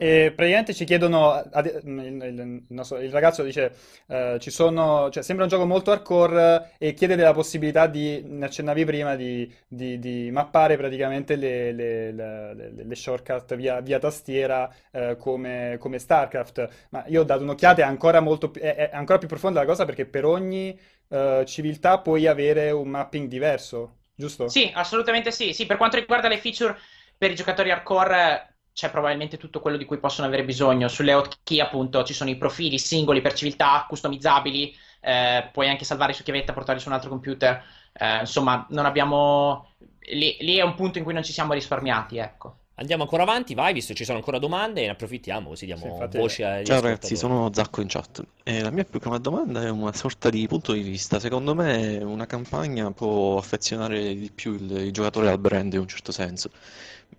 E praticamente ci chiedono, il, il, nostro, il ragazzo dice, eh, ci sono, cioè, sembra un gioco molto hardcore e chiede della possibilità di, ne accennavi prima, di, di, di mappare praticamente le, le, le, le shortcut via, via tastiera eh, come, come, StarCraft. Ma io ho dato un'occhiata, è ancora, molto, è, è ancora più profonda la cosa perché per ogni eh, civiltà puoi avere un mapping diverso, giusto? Sì, assolutamente sì. sì. Per quanto riguarda le feature per i giocatori hardcore c'è probabilmente tutto quello di cui possono avere bisogno. Sulle hotkey, appunto, ci sono i profili singoli per civiltà, customizzabili, eh, puoi anche salvare su chiavetta, portarli su un altro computer. Eh, insomma, non abbiamo. Lì, lì, è un punto in cui non ci siamo risparmiati, ecco. Andiamo ancora avanti, vai, visto che ci sono ancora domande, ne approfittiamo così diamo sì, infatti... voce ai Ciao ragazzi, sono Zacco in chat. E la mia più che una domanda è una sorta di punto di vista. Secondo me una campagna può affezionare di più il, il giocatore al brand in un certo senso.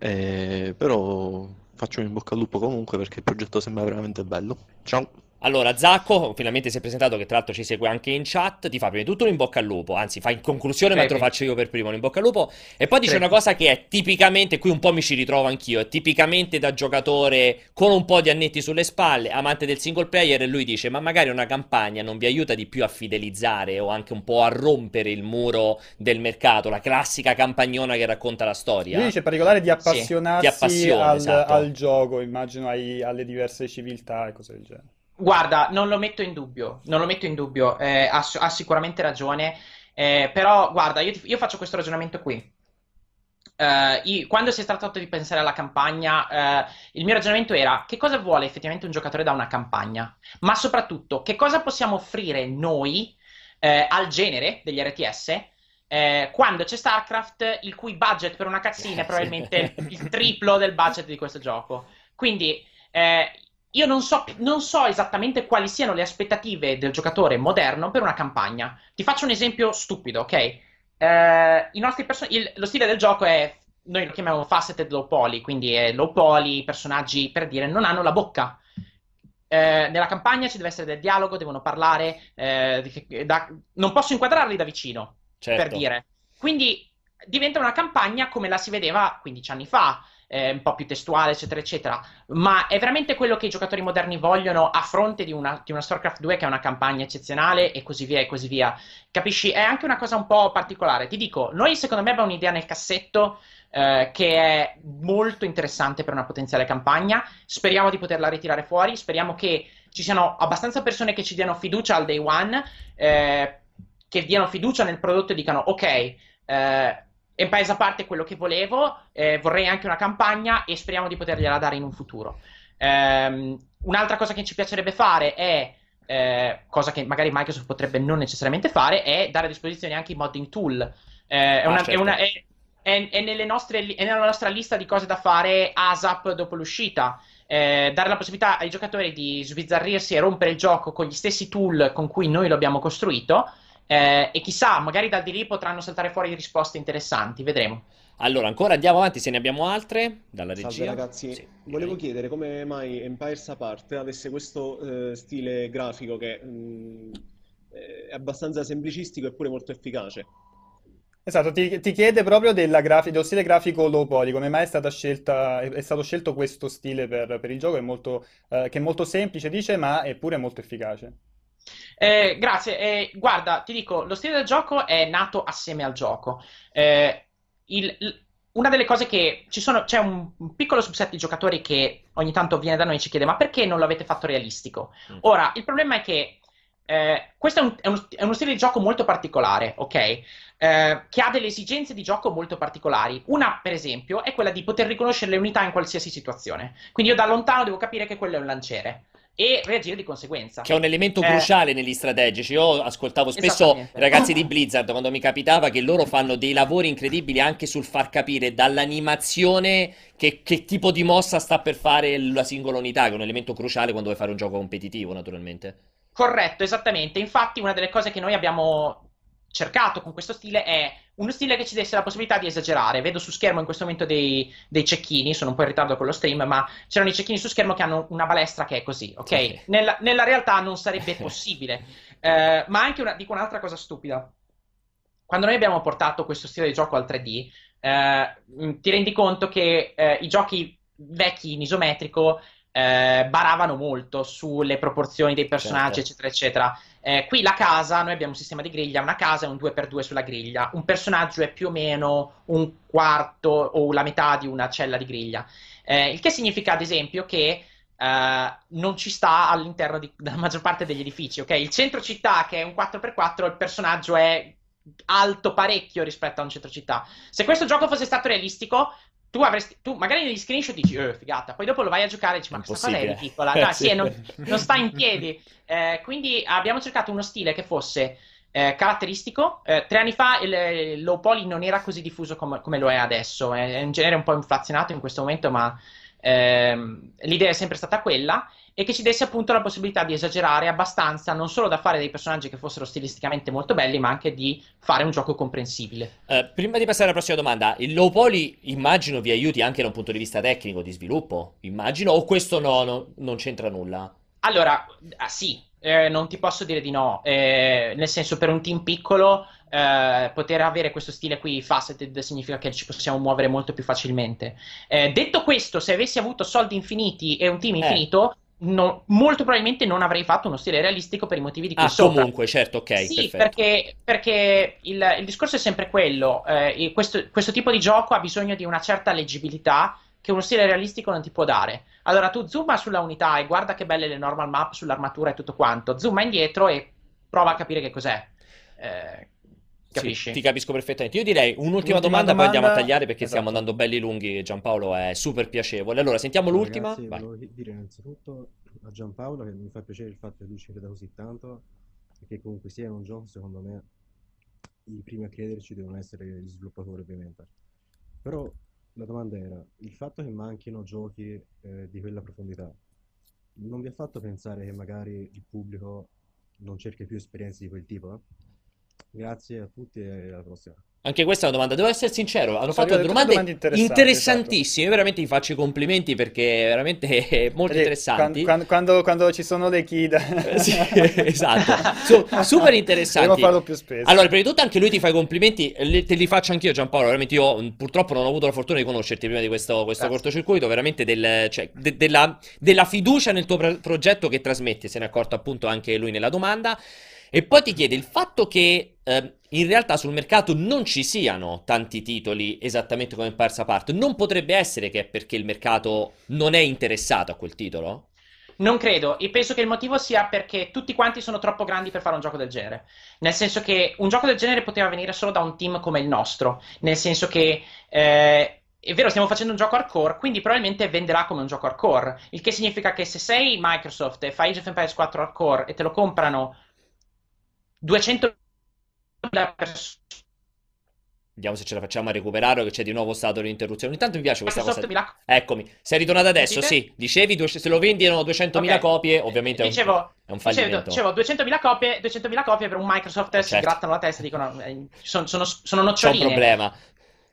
Eh, però faccio in bocca al lupo comunque perché il progetto sembra veramente bello. Ciao! Allora, Zacco, finalmente si è presentato, che tra l'altro ci segue anche in chat, ti fa prima di tutto un in bocca al lupo, anzi fa in conclusione, ma te lo faccio io per primo, un in bocca al lupo, e poi dice una cosa che è tipicamente, qui un po' mi ci ritrovo anch'io, è tipicamente da giocatore con un po' di annetti sulle spalle, amante del single player, e lui dice, ma magari una campagna non vi aiuta di più a fidelizzare o anche un po' a rompere il muro del mercato, la classica campagnona che racconta la storia. Lui dice particolare di appassionarsi sì, al, esatto. al, gioco, immagino ai, alle diverse civiltà e cose del genere. Guarda, non lo metto in dubbio, non lo metto in dubbio, eh, ha, ha, sicuramente ragione, eh, però guarda, io, io, faccio questo ragionamento qui. Uh, io, quando si è trattato di pensare alla campagna, uh, il mio ragionamento era che cosa vuole effettivamente un giocatore da una campagna, ma soprattutto che cosa possiamo offrire noi uh, al genere degli RTS quando c'è StarCraft il cui budget per una cazzina è probabilmente [LAUGHS] il triplo del budget di questo gioco. Quindi io non so, non so, esattamente quali siano le aspettative del giocatore moderno per una campagna. Ti faccio un esempio stupido, ok? Eh, person- il, lo stile del gioco è, noi lo chiamiamo faceted low poly, quindi è low poly, i personaggi, per dire, non hanno la bocca. Eh, nella campagna ci deve essere del dialogo, devono parlare, eh, da, non posso inquadrarli da vicino, certo. per dire. Quindi diventa una campagna come la si vedeva 15 anni fa eh, un po' più testuale, eccetera, eccetera. Ma è veramente quello che i giocatori moderni vogliono a fronte di una, di una StarCraft 2 che è una campagna eccezionale e così via e così via. Capisci? È anche una cosa un po' particolare. Ti dico, noi secondo me abbiamo un'idea nel cassetto eh, che è molto interessante per una potenziale campagna. Speriamo di poterla ritirare fuori. Speriamo che ci siano abbastanza persone che ci diano fiducia al day one, eh, che diano fiducia nel prodotto e dicano ok, eh, Empires a parte quello che volevo, eh, vorrei anche una campagna e speriamo di potergliela dare in un futuro. Um, un'altra cosa che ci piacerebbe fare è, eh, cosa che magari Microsoft potrebbe non necessariamente fare, è dare a disposizione anche i modding tool. Eh, è, una, ah, certo. è, una, è, è, nostre, è, nella nostra lista di cose da fare ASAP dopo l'uscita. Eh, dare la possibilità ai giocatori di sbizzarrirsi e rompere il gioco con gli stessi tool con cui noi lo abbiamo costruito eh, e chissà, magari da di lì potranno saltare fuori risposte interessanti, vedremo. Allora, ancora andiamo avanti se ne abbiamo altre dalla regia. Salve ragazzi, sì, volevo chiedere come mai Empires a parte avesse questo eh, stile grafico che mh, mm, è abbastanza semplicistico eppure molto efficace. Esatto, ti, ti chiede proprio graf- dello stile grafico low poly, come mai è, scelta, è, è stato scelto questo stile per, per il gioco, è molto, eh, che è molto semplice, dice, ma è pure molto efficace. Eh, grazie. Eh, guarda, ti dico, lo stile del gioco è nato assieme al gioco. Eh, il, il, una delle cose che ci sono, c'è un, un, piccolo subset di giocatori che ogni tanto viene da noi e ci chiede: ma perché non l'avete fatto realistico? Mm. Ora, il problema è che eh, questo è, un, è, uno, è, uno, stile di gioco molto particolare, ok? Eh, che ha delle esigenze di gioco molto particolari. Una, per esempio, è quella di poter riconoscere le unità in qualsiasi situazione. Quindi io da lontano devo capire che quello è un lanciere e reagire di conseguenza. Che è un elemento eh, cruciale negli strategici. Io ascoltavo spesso ragazzi di [LAUGHS] Blizzard quando mi capitava che loro fanno dei lavori incredibili anche sul far capire dall'animazione che, che tipo di mossa sta per fare la singola unità, che è un elemento cruciale quando vuoi fare un gioco competitivo, naturalmente. Corretto, esattamente. Infatti, una delle cose che noi abbiamo cercato con questo stile è uno stile che ci desse la possibilità di esagerare. Vedo su schermo in questo momento dei, dei cecchini, sono un po' in ritardo con lo stream, ma c'erano i cecchini su schermo che hanno una balestra che è così, ok? okay. Nella, nella, realtà non sarebbe [LAUGHS] possibile. eh, ma anche una, dico un'altra cosa stupida. Quando noi abbiamo portato questo stile di gioco al 3D, eh, ti rendi conto che eh, i giochi vecchi in isometrico eh, baravano molto sulle proporzioni dei personaggi, certo. eccetera, eccetera. Eh, qui la casa, noi abbiamo un sistema di griglia, una casa è un 2x2 sulla griglia, un personaggio è più o meno un quarto o la metà di una cella di griglia. Eh, il che significa, ad esempio, che Uh, non ci sta all'interno di, della maggior parte degli edifici, ok? Il centro città, che è un 4x4, il personaggio è alto parecchio rispetto a un centro città. Se questo gioco fosse stato realistico, tu avresti, tu magari negli screenshot dici, eh, figata, poi dopo lo vai a giocare e dici, ma questa cosa è ridicola, no, [LAUGHS] sì, non, non, sta in piedi. Eh, quindi abbiamo cercato uno stile che fosse eh, caratteristico. Eh, tre anni fa il, low poly non era così diffuso come, come lo è adesso, è un genere un po' inflazionato in questo momento, ma ehm, l'idea è sempre stata quella e che ci desse appunto la possibilità di esagerare abbastanza, non solo da fare dei personaggi che fossero stilisticamente molto belli, ma anche di fare un gioco comprensibile. Uh, prima di passare alla prossima domanda, il low poly immagino vi aiuti anche da un punto di vista tecnico, di sviluppo, immagino, o questo no, no non c'entra nulla? Allora, ah, sì, eh, non ti posso dire di no, eh, nel senso per un team piccolo eh, poter avere questo stile qui faceted significa che ci possiamo muovere molto più facilmente. Eh, detto questo, se avessi avuto soldi infiniti e un team eh. infinito, No, molto probabilmente non avrei fatto uno stile realistico per i motivi di cui ah, sopra. comunque, certo, ok. Sì, perché, perché il, il, discorso è sempre quello. Eh, questo, questo, tipo di gioco ha bisogno di una certa leggibilità che uno stile realistico non ti può dare. Allora tu zooma sulla unità e guarda che belle le normal map sull'armatura e tutto quanto. Zooma indietro e prova a capire che cos'è. Eh, Capisci? Sì, ti capisco perfettamente. Io direi un'ultima, domanda, domanda, poi andiamo a tagliare perché esatto. stiamo andando belli lunghi. Giampaolo è super piacevole. Allora, sentiamo no, l'ultima. Ragazzi, Vai. volevo dire innanzitutto a Giampaolo che mi fa piacere il fatto che lui ci creda così tanto e che comunque sia un gioco, secondo me, i primi a crederci devono essere gli sviluppatori, ovviamente. Però la domanda era, il fatto che manchino giochi eh, di quella profondità non vi ha fatto pensare che magari il pubblico non cerca più esperienze di quel tipo? Eh? Grazie a tutti e alla prossima. Anche questa è una domanda, devo essere sincero, hanno fatto delle domande, domande interessanti, interessantissime, esatto. io veramente vi faccio i complimenti perché veramente [LAUGHS] molto Vedi, interessanti. Quando, quando, quando, ci sono le kid. Eh, sì, [LAUGHS] esatto, Su, super interessanti. Devo farlo più spesso. Allora, prima di tutto anche lui ti fa i complimenti, te li faccio anch'io Giampaolo, veramente io purtroppo non ho avuto la fortuna di conoscerti prima di questo, questo cortocircuito, veramente del, cioè, de, della, della, fiducia nel tuo pro- progetto che trasmetti, se ne è accorto appunto anche lui nella domanda. E poi ti chiede il fatto che eh, in realtà sul mercato non ci siano tanti titoli esattamente come Parsa Part, non potrebbe essere che è perché il mercato non è interessato a quel titolo? Non credo, e penso che il motivo sia perché tutti quanti sono troppo grandi per fare un gioco del genere. Nel senso che un gioco del genere poteva venire solo da un team come il nostro, nel senso che eh, è vero, stiamo facendo un gioco hardcore, quindi probabilmente venderà come un gioco hardcore. Il che significa che se sei Microsoft e fai Age of Empires 4 hardcore e te lo comprano 200.000 persone Vediamo se ce la facciamo a recuperare o che c'è di nuovo stato l'interruzione. Intanto mi piace questa cosa. Eccomi, sei ritornato adesso, sì. Dicevi, se lo vendono 200.000 okay. copie, ovviamente dicevo, è un, fallimento. Dicevo, dicevo 200.000 copie, 200.000 copie per un Microsoft eh, certo. si grattano la testa e dicono eh, sono, sono, sono noccioline. C'è un problema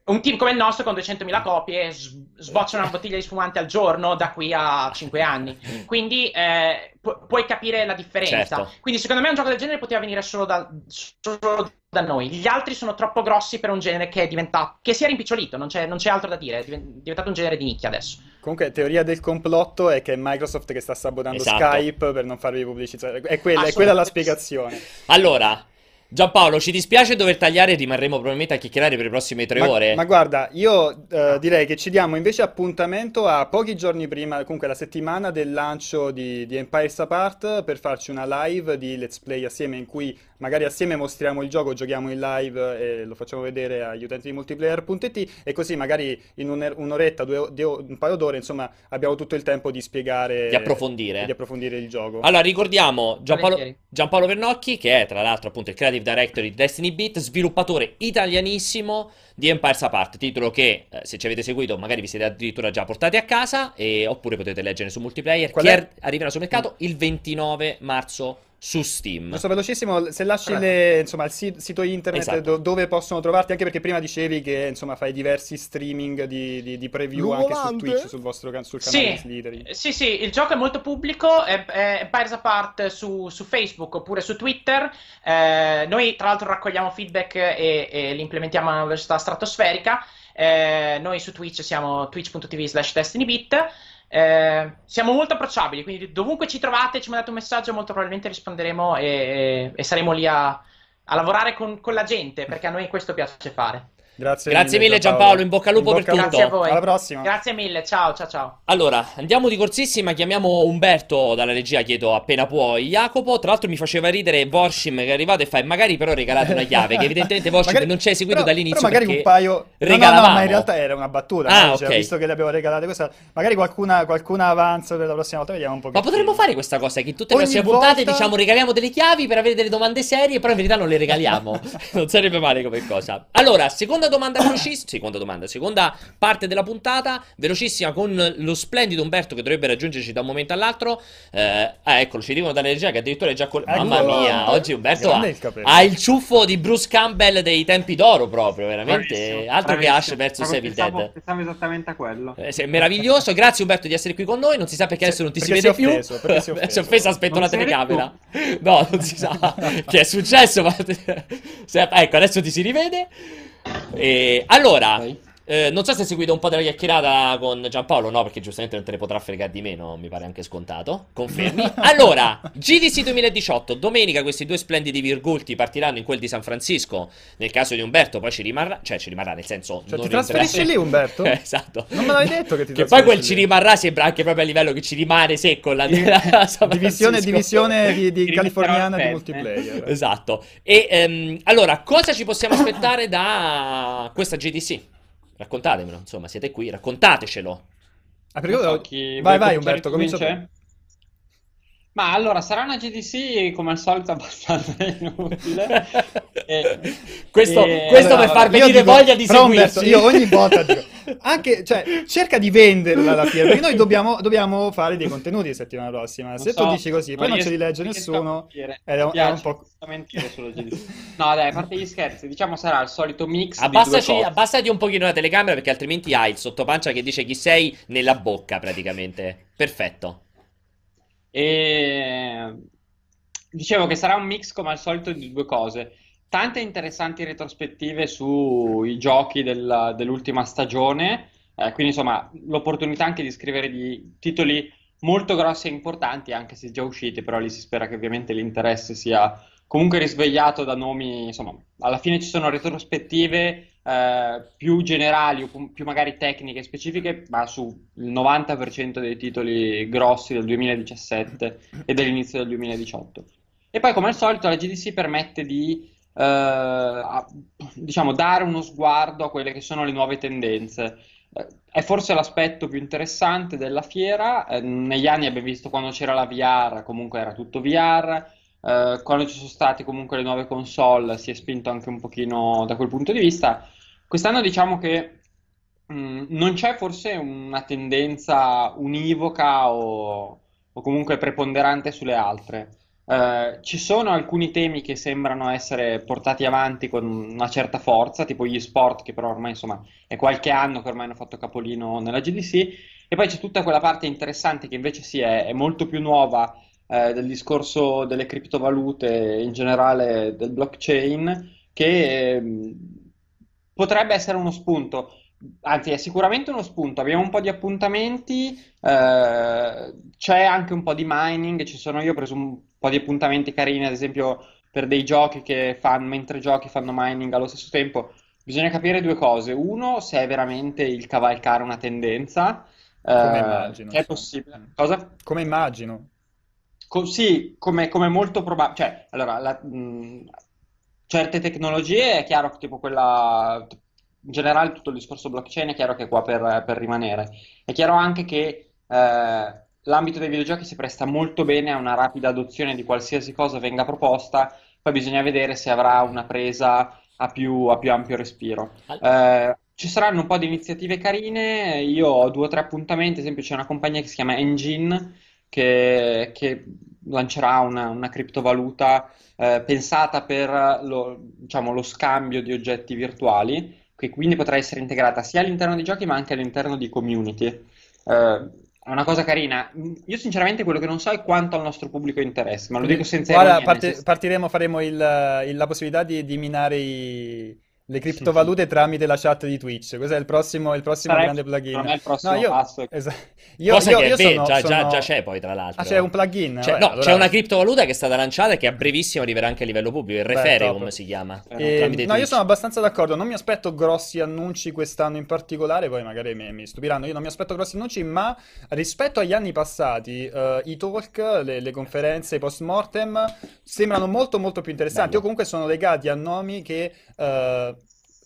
un team come il nostro con 200.000 copie sboccia una bottiglia di spumante al giorno da qui a 5 anni. Quindi eh, pu- puoi capire la differenza. Certo. Quindi secondo me un gioco del genere poteva venire solo da, solo da, noi. Gli altri sono troppo grossi per un genere che è diventato che si è rimpicciolito, non c'è, non c'è altro da dire, è diventato un genere di nicchia adesso. Comunque, teoria del complotto è che è Microsoft che sta sabotando esatto. Skype per non farvi pubblicità. È quella, è quella la spiegazione. Allora, Giampaolo, ci dispiace dover tagliare, rimarremo probabilmente a chiacchierare per le prossime tre ma, ore. Ma guarda, io uh, direi che ci diamo invece appuntamento a pochi giorni prima, comunque la settimana del lancio di, di Empires Apart, per farci una live di Let's Play assieme in cui magari assieme mostriamo il gioco, giochiamo in live e lo facciamo vedere agli utenti di multiplayer.it e così magari in un'oretta, due, due, un paio d'ore, insomma, abbiamo tutto il tempo di spiegare... Di approfondire. Di approfondire il gioco. Allora, ricordiamo Giampaolo, Giampaolo Vernocchi, che è tra l'altro appunto il creative director di Destiny Beat, sviluppatore italianissimo di Empires Apart, titolo che eh, se ci avete seguito magari vi siete addirittura già portati a casa e, oppure potete leggere su multiplayer, Qual che è? arriverà sul mercato il 29 marzo su Steam. Giusto velocissimo, se lasci le, insomma, il sito internet esatto. do, dove possono trovarti, anche perché prima dicevi che insomma, fai diversi streaming di, di, di preview Luvolante. anche su Twitch, sul vostro sul canale sì, Slytherin. Sì, sì, il gioco è molto pubblico, è, è Empires Apart su, su, Facebook oppure su Twitter. Eh, noi tra l'altro raccogliamo feedback e, e li implementiamo alla velocità stratosferica. Eh, noi su Twitch siamo twitch.tv slash destinybeat. Eh, siamo molto approcciabili, quindi dovunque ci trovate, ci mandate un messaggio, molto probabilmente risponderemo e, e, saremo lì a, a lavorare con, con, la gente, perché a noi questo piace fare. Grazie, Grazie mille, Giampaolo. in bocca al lupo bocca per tutto. Grazie a voi. Alla prossima. Grazie mille, ciao ciao ciao. Allora, andiamo di corsissima, chiamiamo Umberto dalla regia, chiedo appena puoi. Jacopo, tra l'altro mi faceva ridere Vorshim che è arrivato e fa magari però regalate una chiave, che evidentemente [LAUGHS] Vorshim magari, non ci hai seguito però, dall'inizio però magari un paio regalavamo. No, no, no, ma in realtà era una battuta, ah, no? okay. cioè, visto che le abbiamo regalate questa, magari qualcuna, qualcuna avanza per la prossima volta, vediamo un po'. Ma potremmo fare questa cosa che in tutte le prossime volta... puntate diciamo regaliamo delle chiavi per avere delle domande serie, però in verità non le regaliamo. [LAUGHS] non sarebbe male come cosa. Allora, seconda domanda [COUGHS] velocissima seconda domanda, seconda parte della puntata, velocissima con lo splendido Umberto che dovrebbe raggiungerci da un momento all'altro. Eh, ah, eccolo, ci dicono dalla regia che addirittura è già. Ecco, Mamma mia, oggi Umberto ha, il ha, il ciuffo di Bruce Campbell dei tempi d'oro proprio, veramente. Bravissimo, altro bravissimo. che Ash versus Evil Dead. Pensavo esattamente a quello. Eh, è meraviglioso, grazie Umberto di essere qui con noi, non si sa perché adesso non ti si vede più. Offeso, si è offeso, si è offeso [LAUGHS] aspetta una telecamera. No, non si sa [LAUGHS] che è successo, ma... [LAUGHS] ecco, adesso ti si rivede. E allora, eh, non so se hai seguito un po' della chiacchierata con Giampaolo, no, perché giustamente non te ne potrà fregare di meno, mi pare anche scontato. Confermi? [LAUGHS] allora, GDC 2018, domenica questi due splendidi virgulti partiranno in quel di San Francisco. Nel caso di Umberto, poi ci rimarrà, cioè ci rimarrà nel senso. Cioè, ti trasferisci lì, Umberto? [LAUGHS] eh, esatto. Non me l'avevi detto che ti Che poi quel lì. ci rimarrà sembra anche proprio a livello che ci rimane secco la [LAUGHS] divisione, divisione di, di californiana di multiplayer. Esatto. E ehm, allora, cosa ci possiamo aspettare da questa GDC? Raccontatemelo, insomma, siete qui, raccontatecelo. Ah, perché... so vai, vai Umberto, comincia tu. Ma allora, sarà una GDC come al solito abbastanza [LAUGHS] inutile. [LAUGHS] e, questo, e, questo allora, per far venire dico, voglia di seguirci. Umberto, io ogni volta dico, anche, cioè, cerca di venderla alla fiera, perché noi [LAUGHS] dobbiamo, dobbiamo fare dei contenuti la settimana prossima. Non Se so, tu dici così, poi non ce li legge nessuno, è un, è un po'... No, dai, a parte gli scherzi, diciamo sarà il solito mix Abbassaci, di Abbassati un pochino la telecamera perché altrimenti hai il sottopancia che dice chi sei nella bocca praticamente. Perfetto. E dicevo che sarà un mix come al solito di due cose. Tante interessanti retrospettive sui giochi del, dell'ultima stagione, eh, quindi insomma l'opportunità anche di scrivere di titoli molto grossi e importanti, anche se già usciti, però lì si spera che ovviamente l'interesse sia comunque risvegliato da nomi, insomma, alla fine ci sono retrospettive eh, più generali o più magari tecniche specifiche, ma sul 90% dei titoli grossi del 2017 e dell'inizio del 2018. E poi, come al solito, la GDC permette di eh, diciamo, dare uno sguardo a quelle che sono le nuove tendenze. Eh, è forse l'aspetto più interessante della fiera. Eh, negli anni abbiamo visto quando c'era la VR, comunque era tutto VR. Uh, quando ci sono state comunque le nuove console si è spinto anche un pochino da quel punto di vista. Quest'anno diciamo che mh, mm, non c'è forse una tendenza univoca o, o comunque preponderante sulle altre. Uh, ci sono alcuni temi che sembrano essere portati avanti con una certa forza, tipo gli sport, che però ormai insomma è qualche anno che ormai hanno fatto capolino nella GDC, e poi c'è tutta quella parte interessante che invece sì, è, è molto più nuova eh, del discorso delle criptovalute, in generale del blockchain, che eh, potrebbe essere uno spunto anzi è sicuramente uno spunto, abbiamo un po' di appuntamenti, eh, c'è anche un po' di mining, ci sono io ho preso un po' di appuntamenti carini, ad esempio per dei giochi che fanno, mentre giochi fanno mining allo stesso tempo. Bisogna capire due cose. Uno, se è veramente il cavalcare una tendenza. Come eh, immagino. È possibile. Cosa? Come immagino. Co- sì, come, come molto probabile. Cioè, allora, la, mh, certe tecnologie è chiaro che tipo quella in generale tutto il discorso blockchain è chiaro che è qua per, per rimanere. È chiaro anche che eh, l'ambito dei videogiochi si presta molto bene a una rapida adozione di qualsiasi cosa venga proposta, poi bisogna vedere se avrà una presa a più, a più ampio respiro. Eh, ci saranno un po' di iniziative carine, io ho due o tre appuntamenti, ad esempio c'è una compagnia che si chiama Engine che, che lancerà una, una criptovaluta eh, pensata per lo, diciamo, lo scambio di oggetti virtuali che quindi potrà essere integrata sia all'interno dei giochi ma anche all'interno di community. Eh, è una cosa carina. Io sinceramente quello che non so è quanto al nostro pubblico interessa, ma lo dico senza Guarda, parte, partiremo, faremo il, il, la possibilità di, di minare i le criptovalute sì, sì. tramite la chat di Twitch. Questo è il prossimo, il prossimo grande plugin. Non è il prossimo no, io, passo. Esa- [LAUGHS] io, Cosa io, che io è sono, già, sono... già, c'è poi tra l'altro. Ah, c'è un plugin? C'è, Vabbè, no, allora... c'è una criptovaluta che è stata lanciata e che a brevissimo arriverà anche a livello pubblico. Il Referium si chiama. E, no, Twitch. io sono abbastanza d'accordo. Non mi aspetto grossi annunci quest'anno in particolare. Poi magari mi, mi stupiranno. Io non mi aspetto grossi annunci, ma rispetto agli anni passati, uh, i talk, le, le conferenze, i post mortem sembrano molto molto più interessanti. Bello. O comunque sono legati a nomi che... Uh,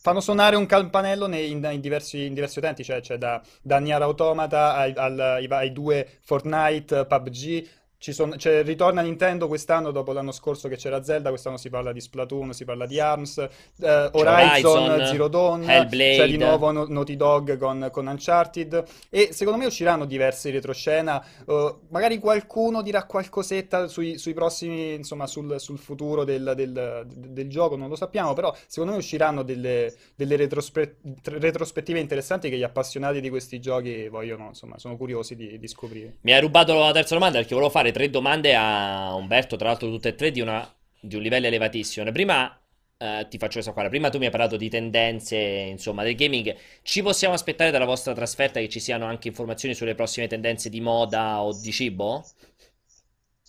fanno suonare un campanello nei, in, in, diversi, in, diversi, utenti, cioè, cioè da, da Nier Automata ai, al, ai, ai, due Fortnite, PUBG, sono, cioè, ritorna Nintendo quest'anno dopo l'anno scorso che c'era Zelda, quest'anno si parla di Splatoon, si parla di ARMS, eh, Horizon, Horizon, Zero Dawn, Hellblade. c'è di nuovo no- Naughty Dog con, con, Uncharted e secondo me usciranno diversi retroscena, uh, magari qualcuno dirà qualcosetta sui, sui prossimi, insomma sul, sul futuro del, del, del, gioco, non lo sappiamo, però secondo me usciranno delle, delle retrospe- retrospettive interessanti che gli appassionati di questi giochi vogliono, insomma, sono curiosi di, di scoprire. Mi hai rubato la terza domanda perché volevo fare tre domande a Umberto, tra l'altro tutte e tre di, una, di un livello elevatissimo. Prima Uh, ti faccio questa qua. Prima tu mi hai parlato di tendenze, insomma, del gaming. Ci possiamo aspettare dalla vostra trasferta che ci siano anche informazioni sulle prossime tendenze di moda o di cibo?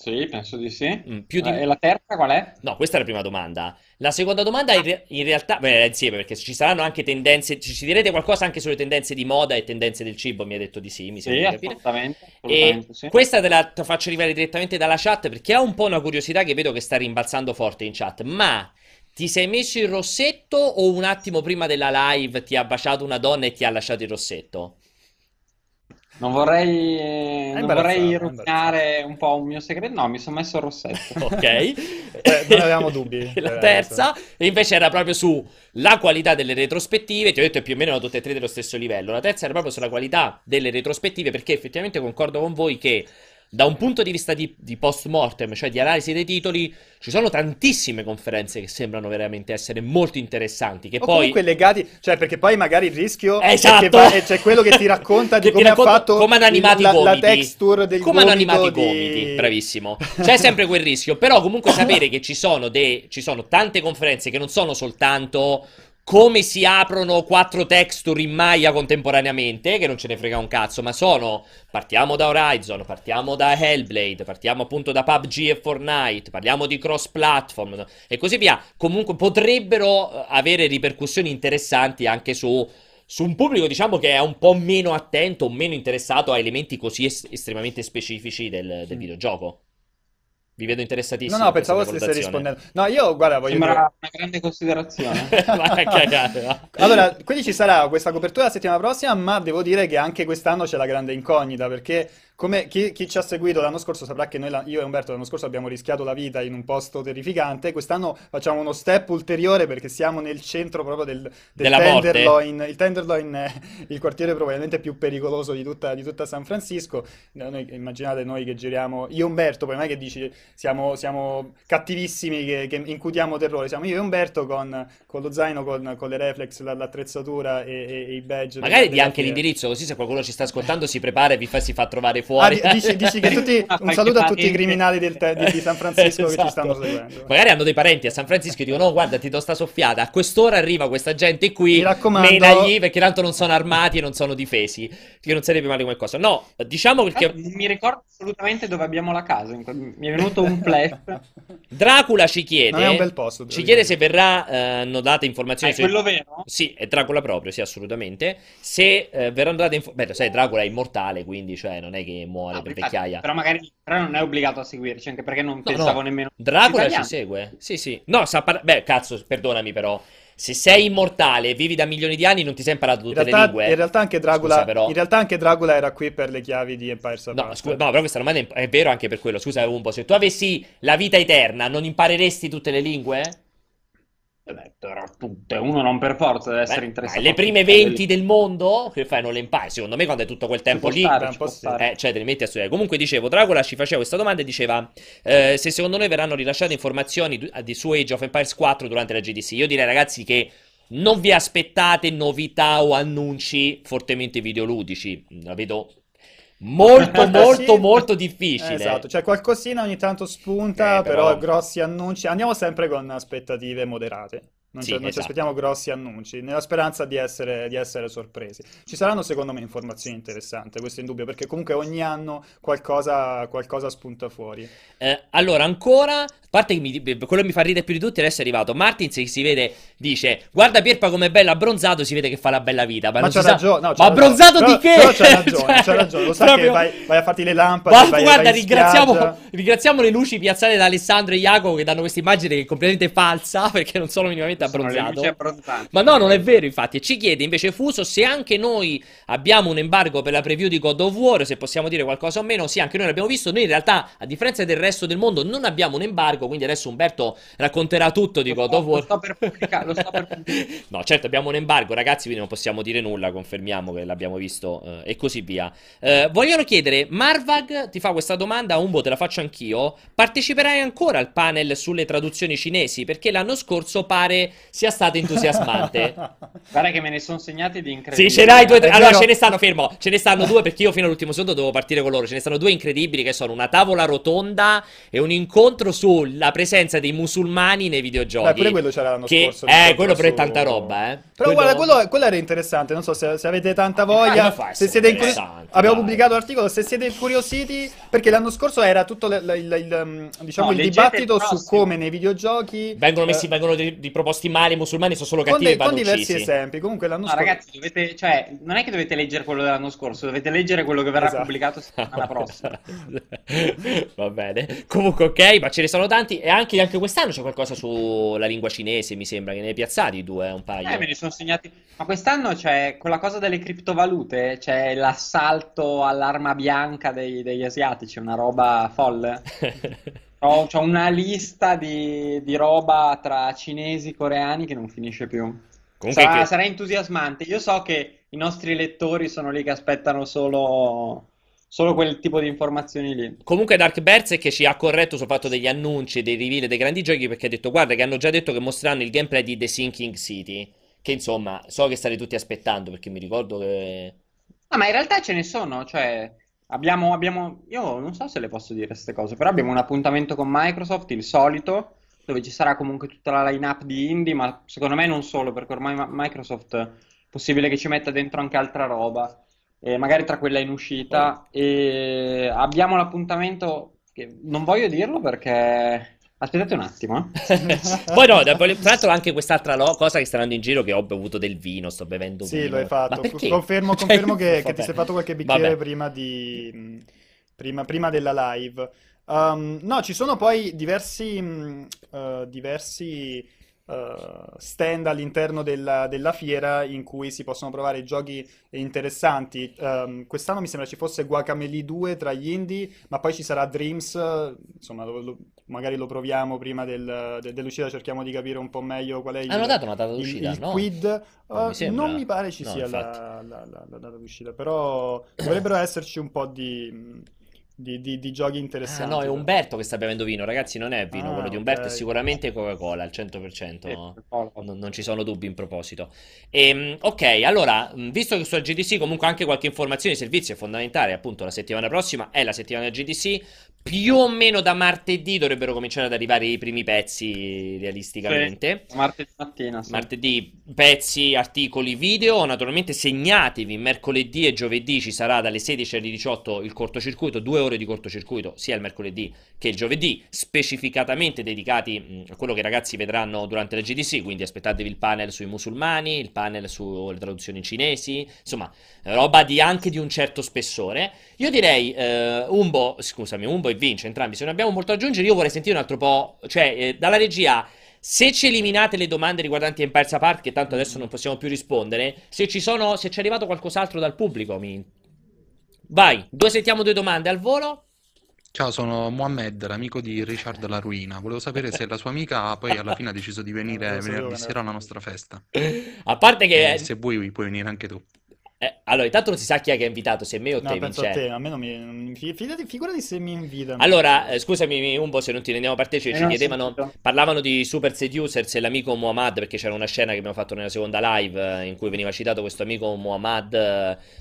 Sì, penso di sì. Mm, più di... E la terza qual è? No, questa è la prima domanda. La seconda domanda in, re- in realtà, beh, insieme, perché ci saranno anche tendenze, ci, ci, direte qualcosa anche sulle tendenze di moda e tendenze del cibo, mi ha detto di sì, mi sembra sì, di capire. Assolutamente, e sì. questa te la te faccio arrivare direttamente dalla chat, perché ho un po' una curiosità che vedo che sta rimbalzando forte in chat, ma... Ti sei messo il rossetto o un attimo prima della live ti ha baciato una donna e ti ha lasciato il rossetto? Non vorrei, non vorrei rovinare un po' un mio segreto. No, mi sono messo il rossetto. [LAUGHS] ok. [LAUGHS] eh, non avevamo dubbi. [LAUGHS] La terza, invece, era proprio sulla qualità delle retrospettive. Ti ho detto che più o meno erano tutte e tre dello stesso livello. La terza era proprio sulla qualità delle retrospettive, perché effettivamente concordo con voi che da un punto di vista di, di post-mortem, cioè di analisi dei titoli, ci sono tantissime conferenze che sembrano veramente essere molto interessanti. Che o poi... comunque legati, cioè perché poi magari il rischio esatto. è che va, c'è quello che ti racconta [LAUGHS] di come racconta, ha fatto come hanno animato il. La, la texture del come hanno animato di... i gomiti, bravissimo. C'è sempre quel rischio, però comunque [LAUGHS] sapere che ci sono, de... ci sono tante conferenze che non sono soltanto come si aprono quattro texture in Maya contemporaneamente, che non ce ne frega un cazzo, ma sono partiamo da Horizon, partiamo da Hellblade, partiamo appunto da PUBG e Fortnite, parliamo di cross platform e così via. Comunque potrebbero eh, avere ripercussioni interessanti anche su su un pubblico, diciamo, che è un po' meno attento o meno interessato a elementi così es- estremamente specifici del, del videogioco. Vi vedo interessatissimo. No, no, pensavo stesse rispondendo. No, io, guarda, voglio Sembra dire... una grande considerazione. [LAUGHS] allora, quindi ci sarà questa copertura la settimana prossima, ma devo dire che anche quest'anno c'è la grande incognita, perché come chi, chi, ci ha seguito l'anno scorso saprà che noi, io e Umberto l'anno scorso abbiamo rischiato la vita in un posto terrificante, quest'anno facciamo uno step ulteriore perché siamo nel centro proprio del, del Tenderloin. Morte. Il Tenderloin è il quartiere probabilmente più pericoloso di tutta, di tutta San Francisco. Noi, immaginate noi che giriamo, io e Umberto, poi non è che dici siamo, siamo cattivissimi che, che, incutiamo terrore, siamo io e Umberto con, con lo zaino, con, con, le reflex, l'attrezzatura e, e, e i badge. Magari di anche l'indirizzo, così se qualcuno ci sta ascoltando si prepara e vi fa, si fa trovare fuori fuori. Ah, dici, dici, che tutti, [LAUGHS] un saluto a tutti i criminali del te, di, di, San Francisco esatto. che ci stanno esatto. seguendo. Magari hanno dei parenti a San Francisco e dicono: No, guarda, ti do sta soffiata. A quest'ora arriva questa gente qui. Mi raccomando. Menagli perché tanto non sono armati e non sono difesi. Che non sarebbe male come cosa. No, diciamo perché. Ah, mi ricordo assolutamente dove abbiamo la casa. Mi è venuto un flash. [LAUGHS] Dracula ci chiede. Non è un bel posto. Ci chiede se verrà. Eh, date informazioni. È su... quello vero? Sì, è Dracula proprio, sì, assolutamente. Se eh, verranno date informazioni. Beh, sai, Dracula è immortale, quindi cioè non è che muore no, per vecchiaia migliaia. Però magari però non è obbligato a seguirci, anche perché non no, pensavo no. nemmeno. Dracula ci segue. Sì, sì. No, sa par- Beh, cazzo, perdonami però. Se sei immortale e vivi da milioni di anni, non ti sei imparato tutte realtà, le lingue. In realtà, anche Dracula, Scusa, però... in realtà anche Dracula era qui per le chiavi di Empire Survivor. No, scusa, no, però questa domanda è vero anche per quello. Scusa un po', se tu avessi la vita eterna, non impareresti tutte le lingue? Beh, però tutte, uno non per forza deve essere Beh, interessato. Le prime 20 del mondo, che fai? Non le impari. Secondo me, quando è tutto quel tempo lì, stare, eh, cioè te li metti a studiare. Comunque, dicevo, Dracula ci faceva questa domanda e diceva: eh, Se secondo noi verranno rilasciate informazioni di, su Age of Empires 4 durante la GDC. Io direi, ragazzi, che non vi aspettate novità o annunci fortemente videoludici. La vedo molto molto molto difficile. esatto, cioè qualcosina ogni tanto spunta, eh, però... però... grossi annunci. Andiamo sempre con aspettative moderate. Non, sì, ci, non esatto. ci aspettiamo grossi annunci, nella speranza di essere, di essere, sorpresi. Ci saranno secondo me informazioni interessanti, questo è indubbio, perché comunque ogni anno qualcosa, qualcosa spunta fuori. Eh, allora, ancora, a parte che mi, quello che mi fa ridere più di tutti, adesso è arrivato Martins che si vede, dice, guarda Pierpa come è bello abbronzato, si vede che fa la bella vita. Ma, ma c'ha ragione, no, ma abbronzato però, di che? Però c'ha ragione, [LAUGHS] c'ha ragione, lo sa proprio... che vai, vai, a farti le lampade, ma, vai, guarda, vai ringraziamo, ringraziamo, le luci piazzate da Alessandro e Jacopo che danno questa immagine che è completamente falsa, [LAUGHS] perché non sono minimamente abbronzato. Ma no, non è vero, infatti. ci chiede invece Fuso se anche noi abbiamo un embargo per la preview di God of War, se possiamo dire qualcosa o meno. Sì, anche noi l'abbiamo visto. Noi in realtà, a differenza del resto del mondo, non abbiamo un embargo, quindi adesso Umberto racconterà tutto di lo God sto, of War. Lo sto per pubblicare, lo sto per pubblicare. [LAUGHS] no, certo, abbiamo un embargo, ragazzi, quindi non possiamo dire nulla, confermiamo che l'abbiamo visto eh, e così via. Eh, vogliono chiedere, Marvag ti fa questa domanda, Umbo, te la faccio anch'io. Parteciperai ancora al panel sulle traduzioni cinesi? Perché l'anno scorso pare sia stato entusiasmante. [LAUGHS] Guarda che me ne sono segnati di incredibili. Sì, ce n'hai due. Tre... Allora, ce ne stanno, fermo. Ce ne stanno due perché io fino all'ultimo secondo dovevo partire con loro. Ce ne stanno due incredibili che sono una tavola rotonda e un incontro sulla presenza dei musulmani nei videogiochi. Beh, pure quello c'era l'anno che... scorso. Eh, quello però è tanta roba, eh. Però quello... guarda, quello, quello, era interessante. Non so se, se avete tanta voglia. Ah, se siete incuriositi. Abbiamo pubblicato l'articolo. Se siete incuriositi, perché l'anno scorso era tutto l- l- mm, diciamo, no, il dibattito il su come nei videogiochi vengono messi, eh... vengono di, di proposti mali. I musulmani sono solo cattivi. Con, dei, con diversi esempi. Comunque l'anno no, scorso. ragazzi, dovete, cioè, non è che dovete leggere quello dell'anno scorso, dovete leggere quello che verrà esatto. pubblicato settimana prossima. [LAUGHS] Va bene. Comunque, ok, ma ce ne sono tanti. E anche, anche, quest'anno c'è qualcosa sulla lingua cinese, mi sembra, che ne hai piazzati due, un paio. Eh, me ne sono segnati. Ma quest'anno c'è quella cosa delle criptovalute, c'è l'assalto all'arma bianca dei, degli asiatici, una roba folle. [LAUGHS] Ho, ho una lista di, di, roba tra cinesi e coreani che non finisce più. Sarà, che... sarà, entusiasmante. Io so che i nostri lettori sono lì che aspettano solo, solo quel tipo di informazioni lì. Comunque Dark che ci ha corretto sul fatto degli annunci, dei reveal dei grandi giochi perché ha detto guarda che hanno già detto che mostreranno il gameplay di The Sinking City. Che insomma, so che state tutti aspettando perché mi ricordo che... Ah, ma in realtà ce ne sono, cioè... Abbiamo, abbiamo, io non so se le posso dire queste cose, però abbiamo un appuntamento con Microsoft, il solito, dove ci sarà comunque tutta la line-up di indie, ma secondo me non solo, perché ormai Microsoft è possibile che ci metta dentro anche altra roba, e magari tra quella in uscita. E abbiamo l'appuntamento, che non voglio dirlo perché Aspettate un attimo. Eh. [LAUGHS] Poi no, tra l'altro anche quest'altra lo- cosa che sta andando in giro che ho bevuto del vino, sto bevendo sì, vino. Sì, lo hai fatto. Confermo, [LAUGHS] cioè, confermo che, [LAUGHS] che, ti sei fatto qualche bicchiere prima, di, prima, prima, della live. Um, no, ci sono poi diversi, uh, diversi uh, stand all'interno della, della, fiera in cui si possono provare giochi interessanti. Um, quest'anno mi sembra ci fosse Guacamele 2 tra gli indie, ma poi ci sarà Dreams, insomma, lo, lo, magari lo proviamo prima del, de, dell'uscita, cerchiamo di capire un po' meglio qual è il, Hanno dato una data d'uscita, il, il no? quid. Non, uh, mi non mi pare ci no, sia la, la, la, la data d'uscita, però dovrebbero esserci un po' di di, di, di, giochi interessanti. Ah, no, è Umberto che sta bevendo vino, ragazzi. Non è vino, ah, quello di Umberto okay. è sicuramente Coca-Cola al 100%. Eh, non, non, ci sono dubbi in proposito. E, ehm, ok, allora, visto che su GDC comunque anche qualche informazione di servizio è fondamentale, appunto la settimana prossima è la settimana GDC. Più o meno da martedì dovrebbero cominciare ad arrivare i primi pezzi realisticamente. Sì, martedì mattina. Sì. Martedì pezzi, articoli, video. Naturalmente segnatevi, mercoledì e giovedì ci sarà dalle 16 alle 18 il cortocircuito, due ore di cortocircuito sia il mercoledì che il giovedì, specificatamente dedicati mh, a quello che i ragazzi vedranno durante la GDC, quindi aspettatevi il panel sui musulmani, il panel sulle traduzioni cinesi, insomma, roba di, anche di un certo spessore. Io direi, eh, Umbo, scusami, Umbo e Vince, entrambi, se non abbiamo molto da aggiungere, io vorrei sentire un altro po', cioè, eh, dalla regia... Se ci eliminate le domande riguardanti Empires Apart, che tanto adesso non possiamo più rispondere, se ci sono, se c'è arrivato qualcos'altro dal pubblico, mi... Vai, due sentiamo due domande al volo. Ciao, sono Mohamed, l'amico di Richard La Ruina. Volevo sapere se la sua amica poi alla fine ha deciso di venire [LAUGHS] venerdì sera alla nostra festa. A parte che... E se vuoi puoi venire anche tu. Eh, allora, intanto non si sa chi è che ha invitato, se me o no, te, penso Vincenzo. a te, a me non mi... Non mi fidati, figurati se mi invitano. Allora, eh, scusami un po' se non ti rendiamo partecipe, Eh, ci chiedevano, parlavano di Super Seducers e l'amico Muhammad, perché c'era una scena che abbiamo fatto nella seconda live eh, in cui veniva citato questo amico Muhammad,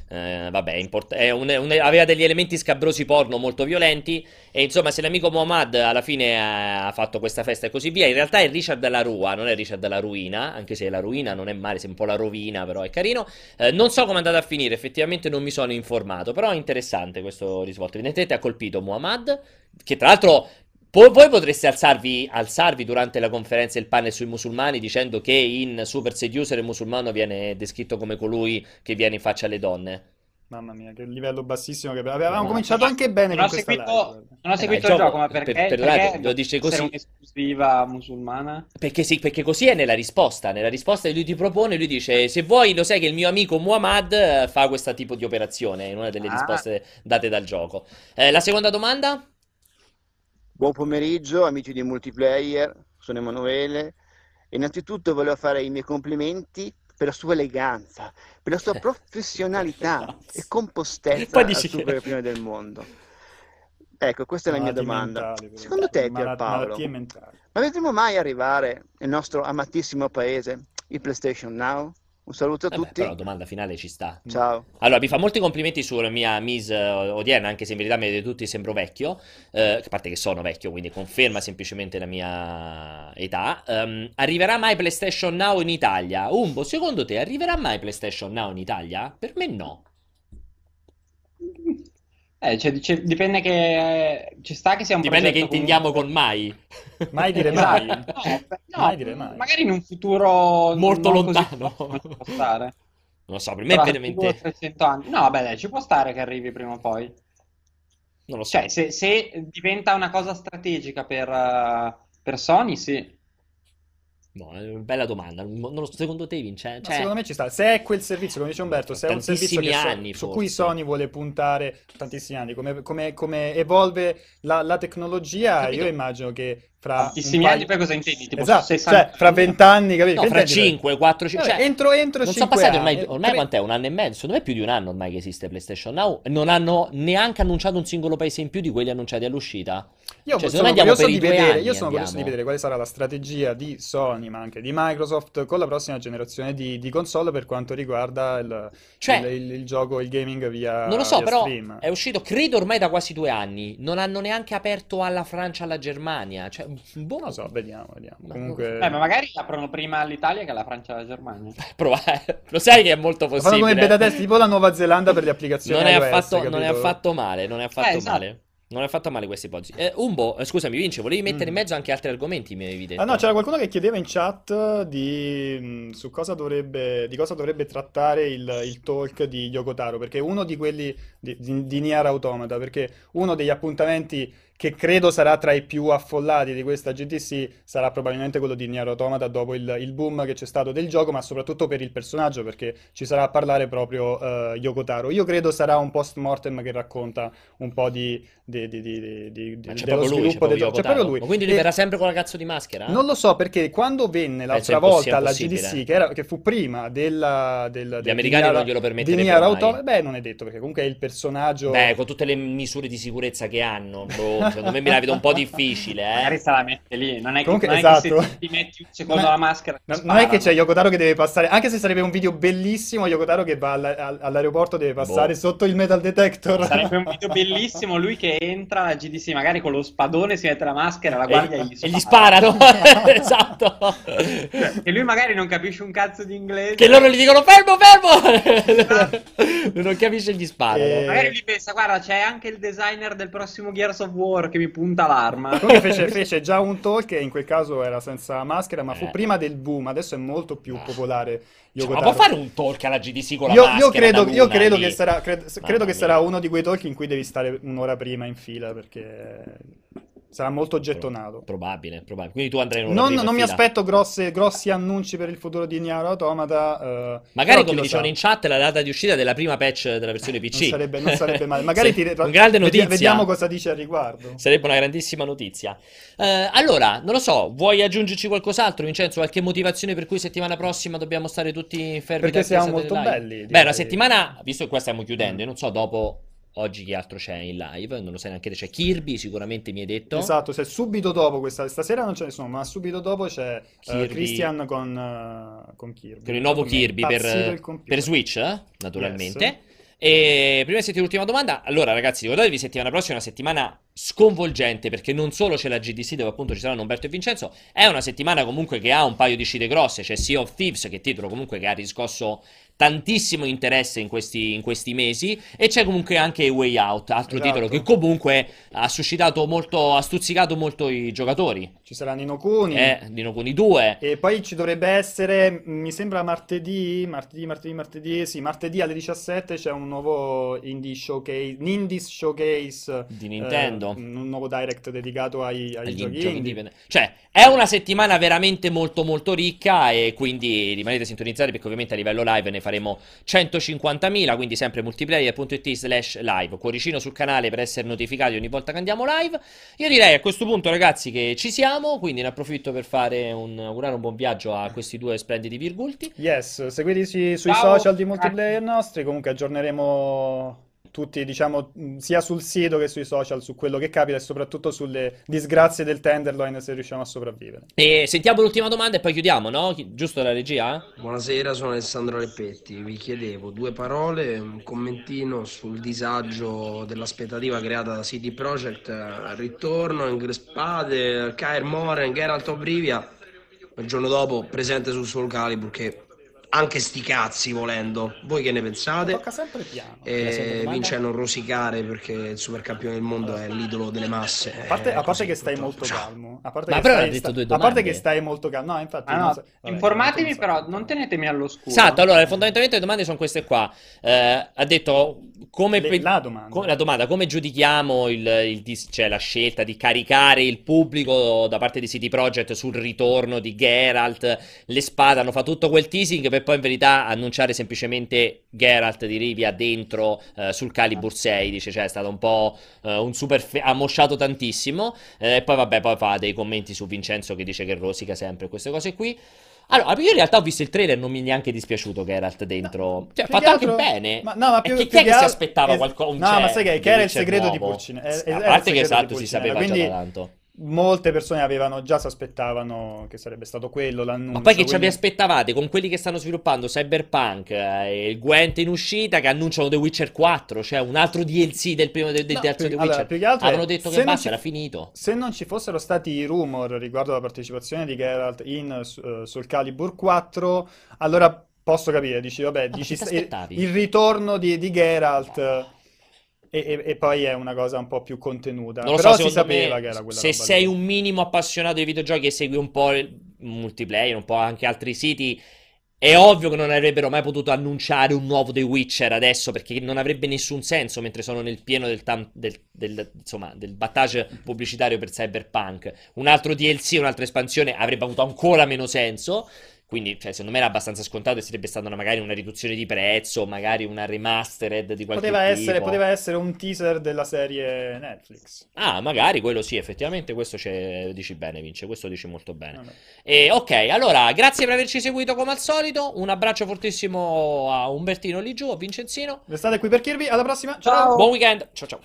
eh, vabbè, import- è un- un- aveva degli elementi scabrosi porno molto violenti e insomma se l'amico Muhammad alla fine ha, ha fatto questa festa e così via, in realtà è Richard la Rua, non è Richard la Ruina, anche se la ruina non è male, sei un po' la rovina, però è carino. Eh, non so come è andata a finire, effettivamente non mi sono informato, però è interessante questo risvolto. Evidentemente ha colpito Muhammad, che tra l'altro po- voi potreste alzarvi, alzarvi durante la conferenza del panel sui musulmani dicendo che in Super Seducer il musulmano viene descritto come colui che viene in faccia alle donne. Mamma mia, che livello bassissimo che abbiamo. Avevamo No. cominciato anche bene Non con seguito, live. non ho Eh, seguito ma il gioco, ma perché, per- per perché lo dice così. un'esclusiva musulmana? Perché sì, perché così è nella risposta. Nella risposta lui ti propone, lui dice: Se vuoi, lo sai che il mio amico Muhammad eh, fa questo tipo di operazione. In una delle Ah. risposte date dal gioco. Eh, la seconda domanda? Buon pomeriggio amici di multiplayer, sono Emanuele. Innanzitutto volevo fare i miei complimenti per la sua eleganza, per la sua [LAUGHS] professionalità e compostezza Poi al dici che- super campione del mondo. Ecco, questa è la mia domanda. mentali. Secondo te, Pierpaolo, ma vedremo mai arrivare nel nostro amatissimo paese il PlayStation Now? Un saluto a Vabbè, tutti. però la domanda finale ci sta. Ciao. Allora, vi fa molti complimenti sulla mia Miss eh, odierna, anche se in verità mi vedete tutti sembro vecchio, eh, a parte che sono vecchio, quindi conferma semplicemente la mia età. Ehm, arriverà mai PlayStation Now in Italia? Umbo, secondo te arriverà mai PlayStation Now in Italia? Per me no. Eh, cioè, dice- dipende che ci sta che sia un Dipende che intendiamo comunque- con mai. Mai dire mai. Esatto. No, Mai dire mai. magari in un futuro Molto non così lontano. [LAUGHS] ci può stare. Non lo so, per me è Tra veramente... futuro 300 anni. No, beh, dai, ci può stare che arrivi prima o poi. Non lo so. Cioè, se, se diventa una cosa strategica per, eh, per Sony, sì. No, bella domanda. Non secondo te, Vincenzo? Ma secondo me ci sta. Se è quel servizio, come dice Umberto, se è un servizio che so- anni, su cui Sony vuole puntare tantissimi anni, come, come- come evolve la, la tecnologia, Capito. io immagino che fra Tantissimi paio- anni, poi cosa intendi? Tipo Esatto, 60 cioè fra vent'anni, capito? No, fra intendi? 5, 4, 5, Vabbè, cioè, entro, entro non sono cinque passati anni, ormai, ormai tre- quant'è? Un anno e mezzo? Secondo me è più di un anno ormai che esiste PlayStation Now. Non hanno neanche annunciato un singolo paese in più di quelli annunciati all'uscita. Io Cioè, sono curioso di vedere, anni, io sono curioso di vedere quale sarà la strategia di Sony, ma anche di Microsoft con la prossima generazione di, di console per quanto riguarda il, Cioè, il- il- il gioco, il gaming via, Non lo so, però stream. è uscito credo ormai da quasi due anni. Non hanno neanche aperto alla Francia, alla Germania. Cioè, boh. Non so, vediamo, vediamo. Comunque... Eh, ma magari aprono prima all'Italia che alla Francia e alla Germania. [LAUGHS] Provare. Lo sai che è molto possibile. Fanno come beta test, tipo la Nuova Zelanda per le applicazioni non è, affatto, non è affatto male, non è affatto eh, esatto. male. Non è fatta male questa ipotesi. Eh, Umbo, eh, scusami, Vince, volevi mettere mm. in mezzo anche altri argomenti, mi avevi detto. Ah no, c'era qualcuno che chiedeva in chat di, mm, su cosa dovrebbe, di cosa dovrebbe trattare il, il talk di Yokotaro, perché uno di quelli di, di, di Nier Automata, perché uno degli appuntamenti che credo sarà tra i più affollati di questa GTC, sarà probabilmente quello di Nier Automata dopo il, il, boom che c'è stato del gioco, ma soprattutto per il personaggio, perché ci sarà a parlare proprio uh, Yoko Taro. Io credo sarà un post mortem che racconta un po' di, di, di, di, di dello sviluppo del gioco. C'è proprio lui. Ma quindi lui e... verrà sempre con la cazzo di maschera? Non lo so, perché quando venne l'altra volta alla GDC, che, era, che, fu prima della... Del, Gli americani Nier, non glielo permetterebbero Di Nier Automata, beh, non è detto, perché comunque è il personaggio... Beh, con tutte le misure di sicurezza che hanno, boh [LAUGHS] secondo me mi la vedo un po' difficile. Eh? Magari se la mette lì. Non è che, Comunque, non esatto. è che se ti metti un secondo la maschera. Non, non è che c'è Yokotaro che deve passare. Anche se sarebbe un video bellissimo, Yokotaro che va all- all'aeroporto deve passare boh. sotto il metal detector. Sarebbe un video [LAUGHS] bellissimo. Lui che entra alla GDC, magari con lo spadone si mette la maschera, la guardia e, gli spara. E gli sparano. [LAUGHS] [LAUGHS] esatto. E lui magari non capisce un cazzo di inglese. Che loro gli dicono fermo, fermo. non capisce gli sparano. E... Magari lui pensa, guarda, c'è anche il designer del prossimo Gears of War che mi punta l'arma. Fece, [LAUGHS] fece, già un talk che in quel caso era senza maschera, ma fu eh. prima del boom, adesso è molto più ah. popolare. Cioè, ma può fare un talk alla GDC con la io, maschera? Io credo, io credo che, sarà, credo, credo che sarà uno di quei talk in cui devi stare un'ora prima in fila perché Sarà molto gettonato. Probabile, probabile. Quindi tu andrai in Non, non mi aspetto grosse, grossi annunci per il futuro di Nier Automata. Uh, Magari, come dicevano in chat, la data di uscita della prima patch della versione PC. Non sarebbe, non sarebbe male. [LAUGHS] Magari ti... grande notizia. Vediamo cosa dice al riguardo. Sarebbe una grandissima notizia. Uh, allora, non lo so, vuoi aggiungerci qualcos'altro, Vincenzo? Qualche motivazione per cui settimana prossima dobbiamo stare tutti fermi? Perché siamo molto belli. Beh, una settimana, visto che qua stiamo chiudendo, mm. non so, dopo Oggi chi altro c'è in live? Non lo sai neanche te. C'è Kirby, sicuramente mi hai detto. Esatto, se subito dopo questa stasera non ce ne sono, ma subito dopo c'è uh, Christian con, uh, con Kirby. Con il nuovo Kirby per, per, Switch, eh? naturalmente. Yes. E prima di sentire l'ultima domanda, allora ragazzi, ricordatevi settimana prossima, una settimana sconvolgente perché non solo c'è la GDC dove appunto ci saranno Umberto e Vincenzo, è una settimana comunque che ha un paio di uscite grosse, c'è Sea of Thieves che è titolo comunque che ha riscosso tantissimo interesse in questi, in questi, mesi e c'è comunque anche Way Out, altro esatto. titolo che comunque ha suscitato molto, ha stuzzicato molto i giocatori. Ci sarà Nino Kuni. Eh, Nino Kuni 2. E poi ci dovrebbe essere, mi sembra martedì, martedì, martedì, martedì, sì, martedì alle 17 c'è un nuovo indie showcase, Nindies Showcase di Nintendo. Eh, un nuovo direct dedicato ai, ai giochi, giochi indie. Cioè, è una settimana veramente molto molto ricca e quindi rimanete sintonizzati perché ovviamente a livello live ne faremo faremo 150.000, quindi sempre multiplayer.it slash live, cuoricino sul canale per essere notificati ogni volta che andiamo live. Io direi a questo punto ragazzi che ci siamo, quindi ne approfitto per fare un, augurare un buon viaggio a questi due splendidi virgulti. Yes, seguiteci sui Ciao. social di multiplayer nostri, comunque aggiorneremo tutti, diciamo, sia sul sito che sui social su quello che capita e soprattutto sulle disgrazie del Tenderloin se riusciamo a sopravvivere. E sentiamo l'ultima domanda e poi chiudiamo, no? Giusto la regia? Buonasera, sono Alessandro Leppetti. Vi chiedevo due parole, un commentino sul disagio dell'aspettativa creata da CD Projekt al ritorno, in Spade, Kair Moren, Geralt of Rivia. Il giorno dopo presente sul Soul Calibur che anche sti cazzi volendo. Voi che ne pensate? Tocca sempre piano. E vince a non rosicare perché il supercampione del mondo è l'idolo delle masse. A parte, a parte che stai molto calmo. A parte, Ma che però stai, detto due a parte che stai molto calmo. No, infatti. Ah, no. So. Vabbè, Informatevi però, non tenetemi all'oscuro. Esatto, allora fondamentalmente le domande sono queste qua. Eh, ha detto come le, la, domanda. Come, la domanda. come giudichiamo il, il, cioè, la scelta di caricare il pubblico da parte di City Project sul ritorno di Geralt, le spade, hanno fatto tutto quel teasing per poi in verità annunciare semplicemente Geralt di Rivia dentro uh, sul Calibur 6, dice, cioè è stato un po' uh, un super... Fe- ha mosciato tantissimo, eh, e poi vabbè, poi fa dei commenti su Vincenzo che dice che rosica sempre queste cose qui. Allora, io in realtà ho visto il trailer e non mi è neanche dispiaciuto Geralt dentro. Cioè, ha fatto altro... anche bene. Ma, no, ma più, chi, chi è che si aspettava es... qualcosa? No, cioè, ma sai che, che era il segreto nuovo. di Pulcine. È, è, a parte che esatto, si sapeva quindi, già da tanto. Molte persone avevano già si aspettavano che sarebbe stato quello l'annuncio. Ma poi che quindi... ci vi aspettavate con quelli che stanno sviluppando Cyberpunk eh, e il Gwent in uscita che annunciano The Witcher 4, cioè un altro DLC del primo del, del No, terzo più- The allora, Witcher. più che altro Avevano detto che basta, ci- era finito. Se non ci fossero stati i rumor riguardo la partecipazione di Geralt in, su- eh, sul Calibur 4, allora posso capire, dici vabbè, dici che il, ritorno di, di Geralt eh, e, e- poi è una cosa un po' più contenuta. Non lo Però so, si sapeva me, che era quella se sei lì. un minimo appassionato di videogiochi e segui un po' il multiplayer, un po' anche altri siti, è ovvio che non avrebbero mai potuto annunciare un nuovo The Witcher adesso perché non avrebbe nessun senso mentre sono nel pieno del, tam- del, del- insomma, del battage pubblicitario per Cyberpunk. Un altro DLC, un'altra espansione avrebbe avuto ancora meno senso. Quindi, cioè, secondo me era abbastanza scontato e sarebbe stata una- magari una riduzione di prezzo, magari una remastered di qualche Poteva essere, tipo. poteva essere un teaser della serie Netflix. Ah, magari quello sì, effettivamente questo c'è- dici bene, Vince, questo dici molto bene. Vabbè. E, ok, allora, grazie per averci seguito come al solito, un abbraccio fortissimo a Umbertino lì giù, a Vincenzino, Restate qui per Kirby, alla prossima, ciao! buon weekend, ciao ciao.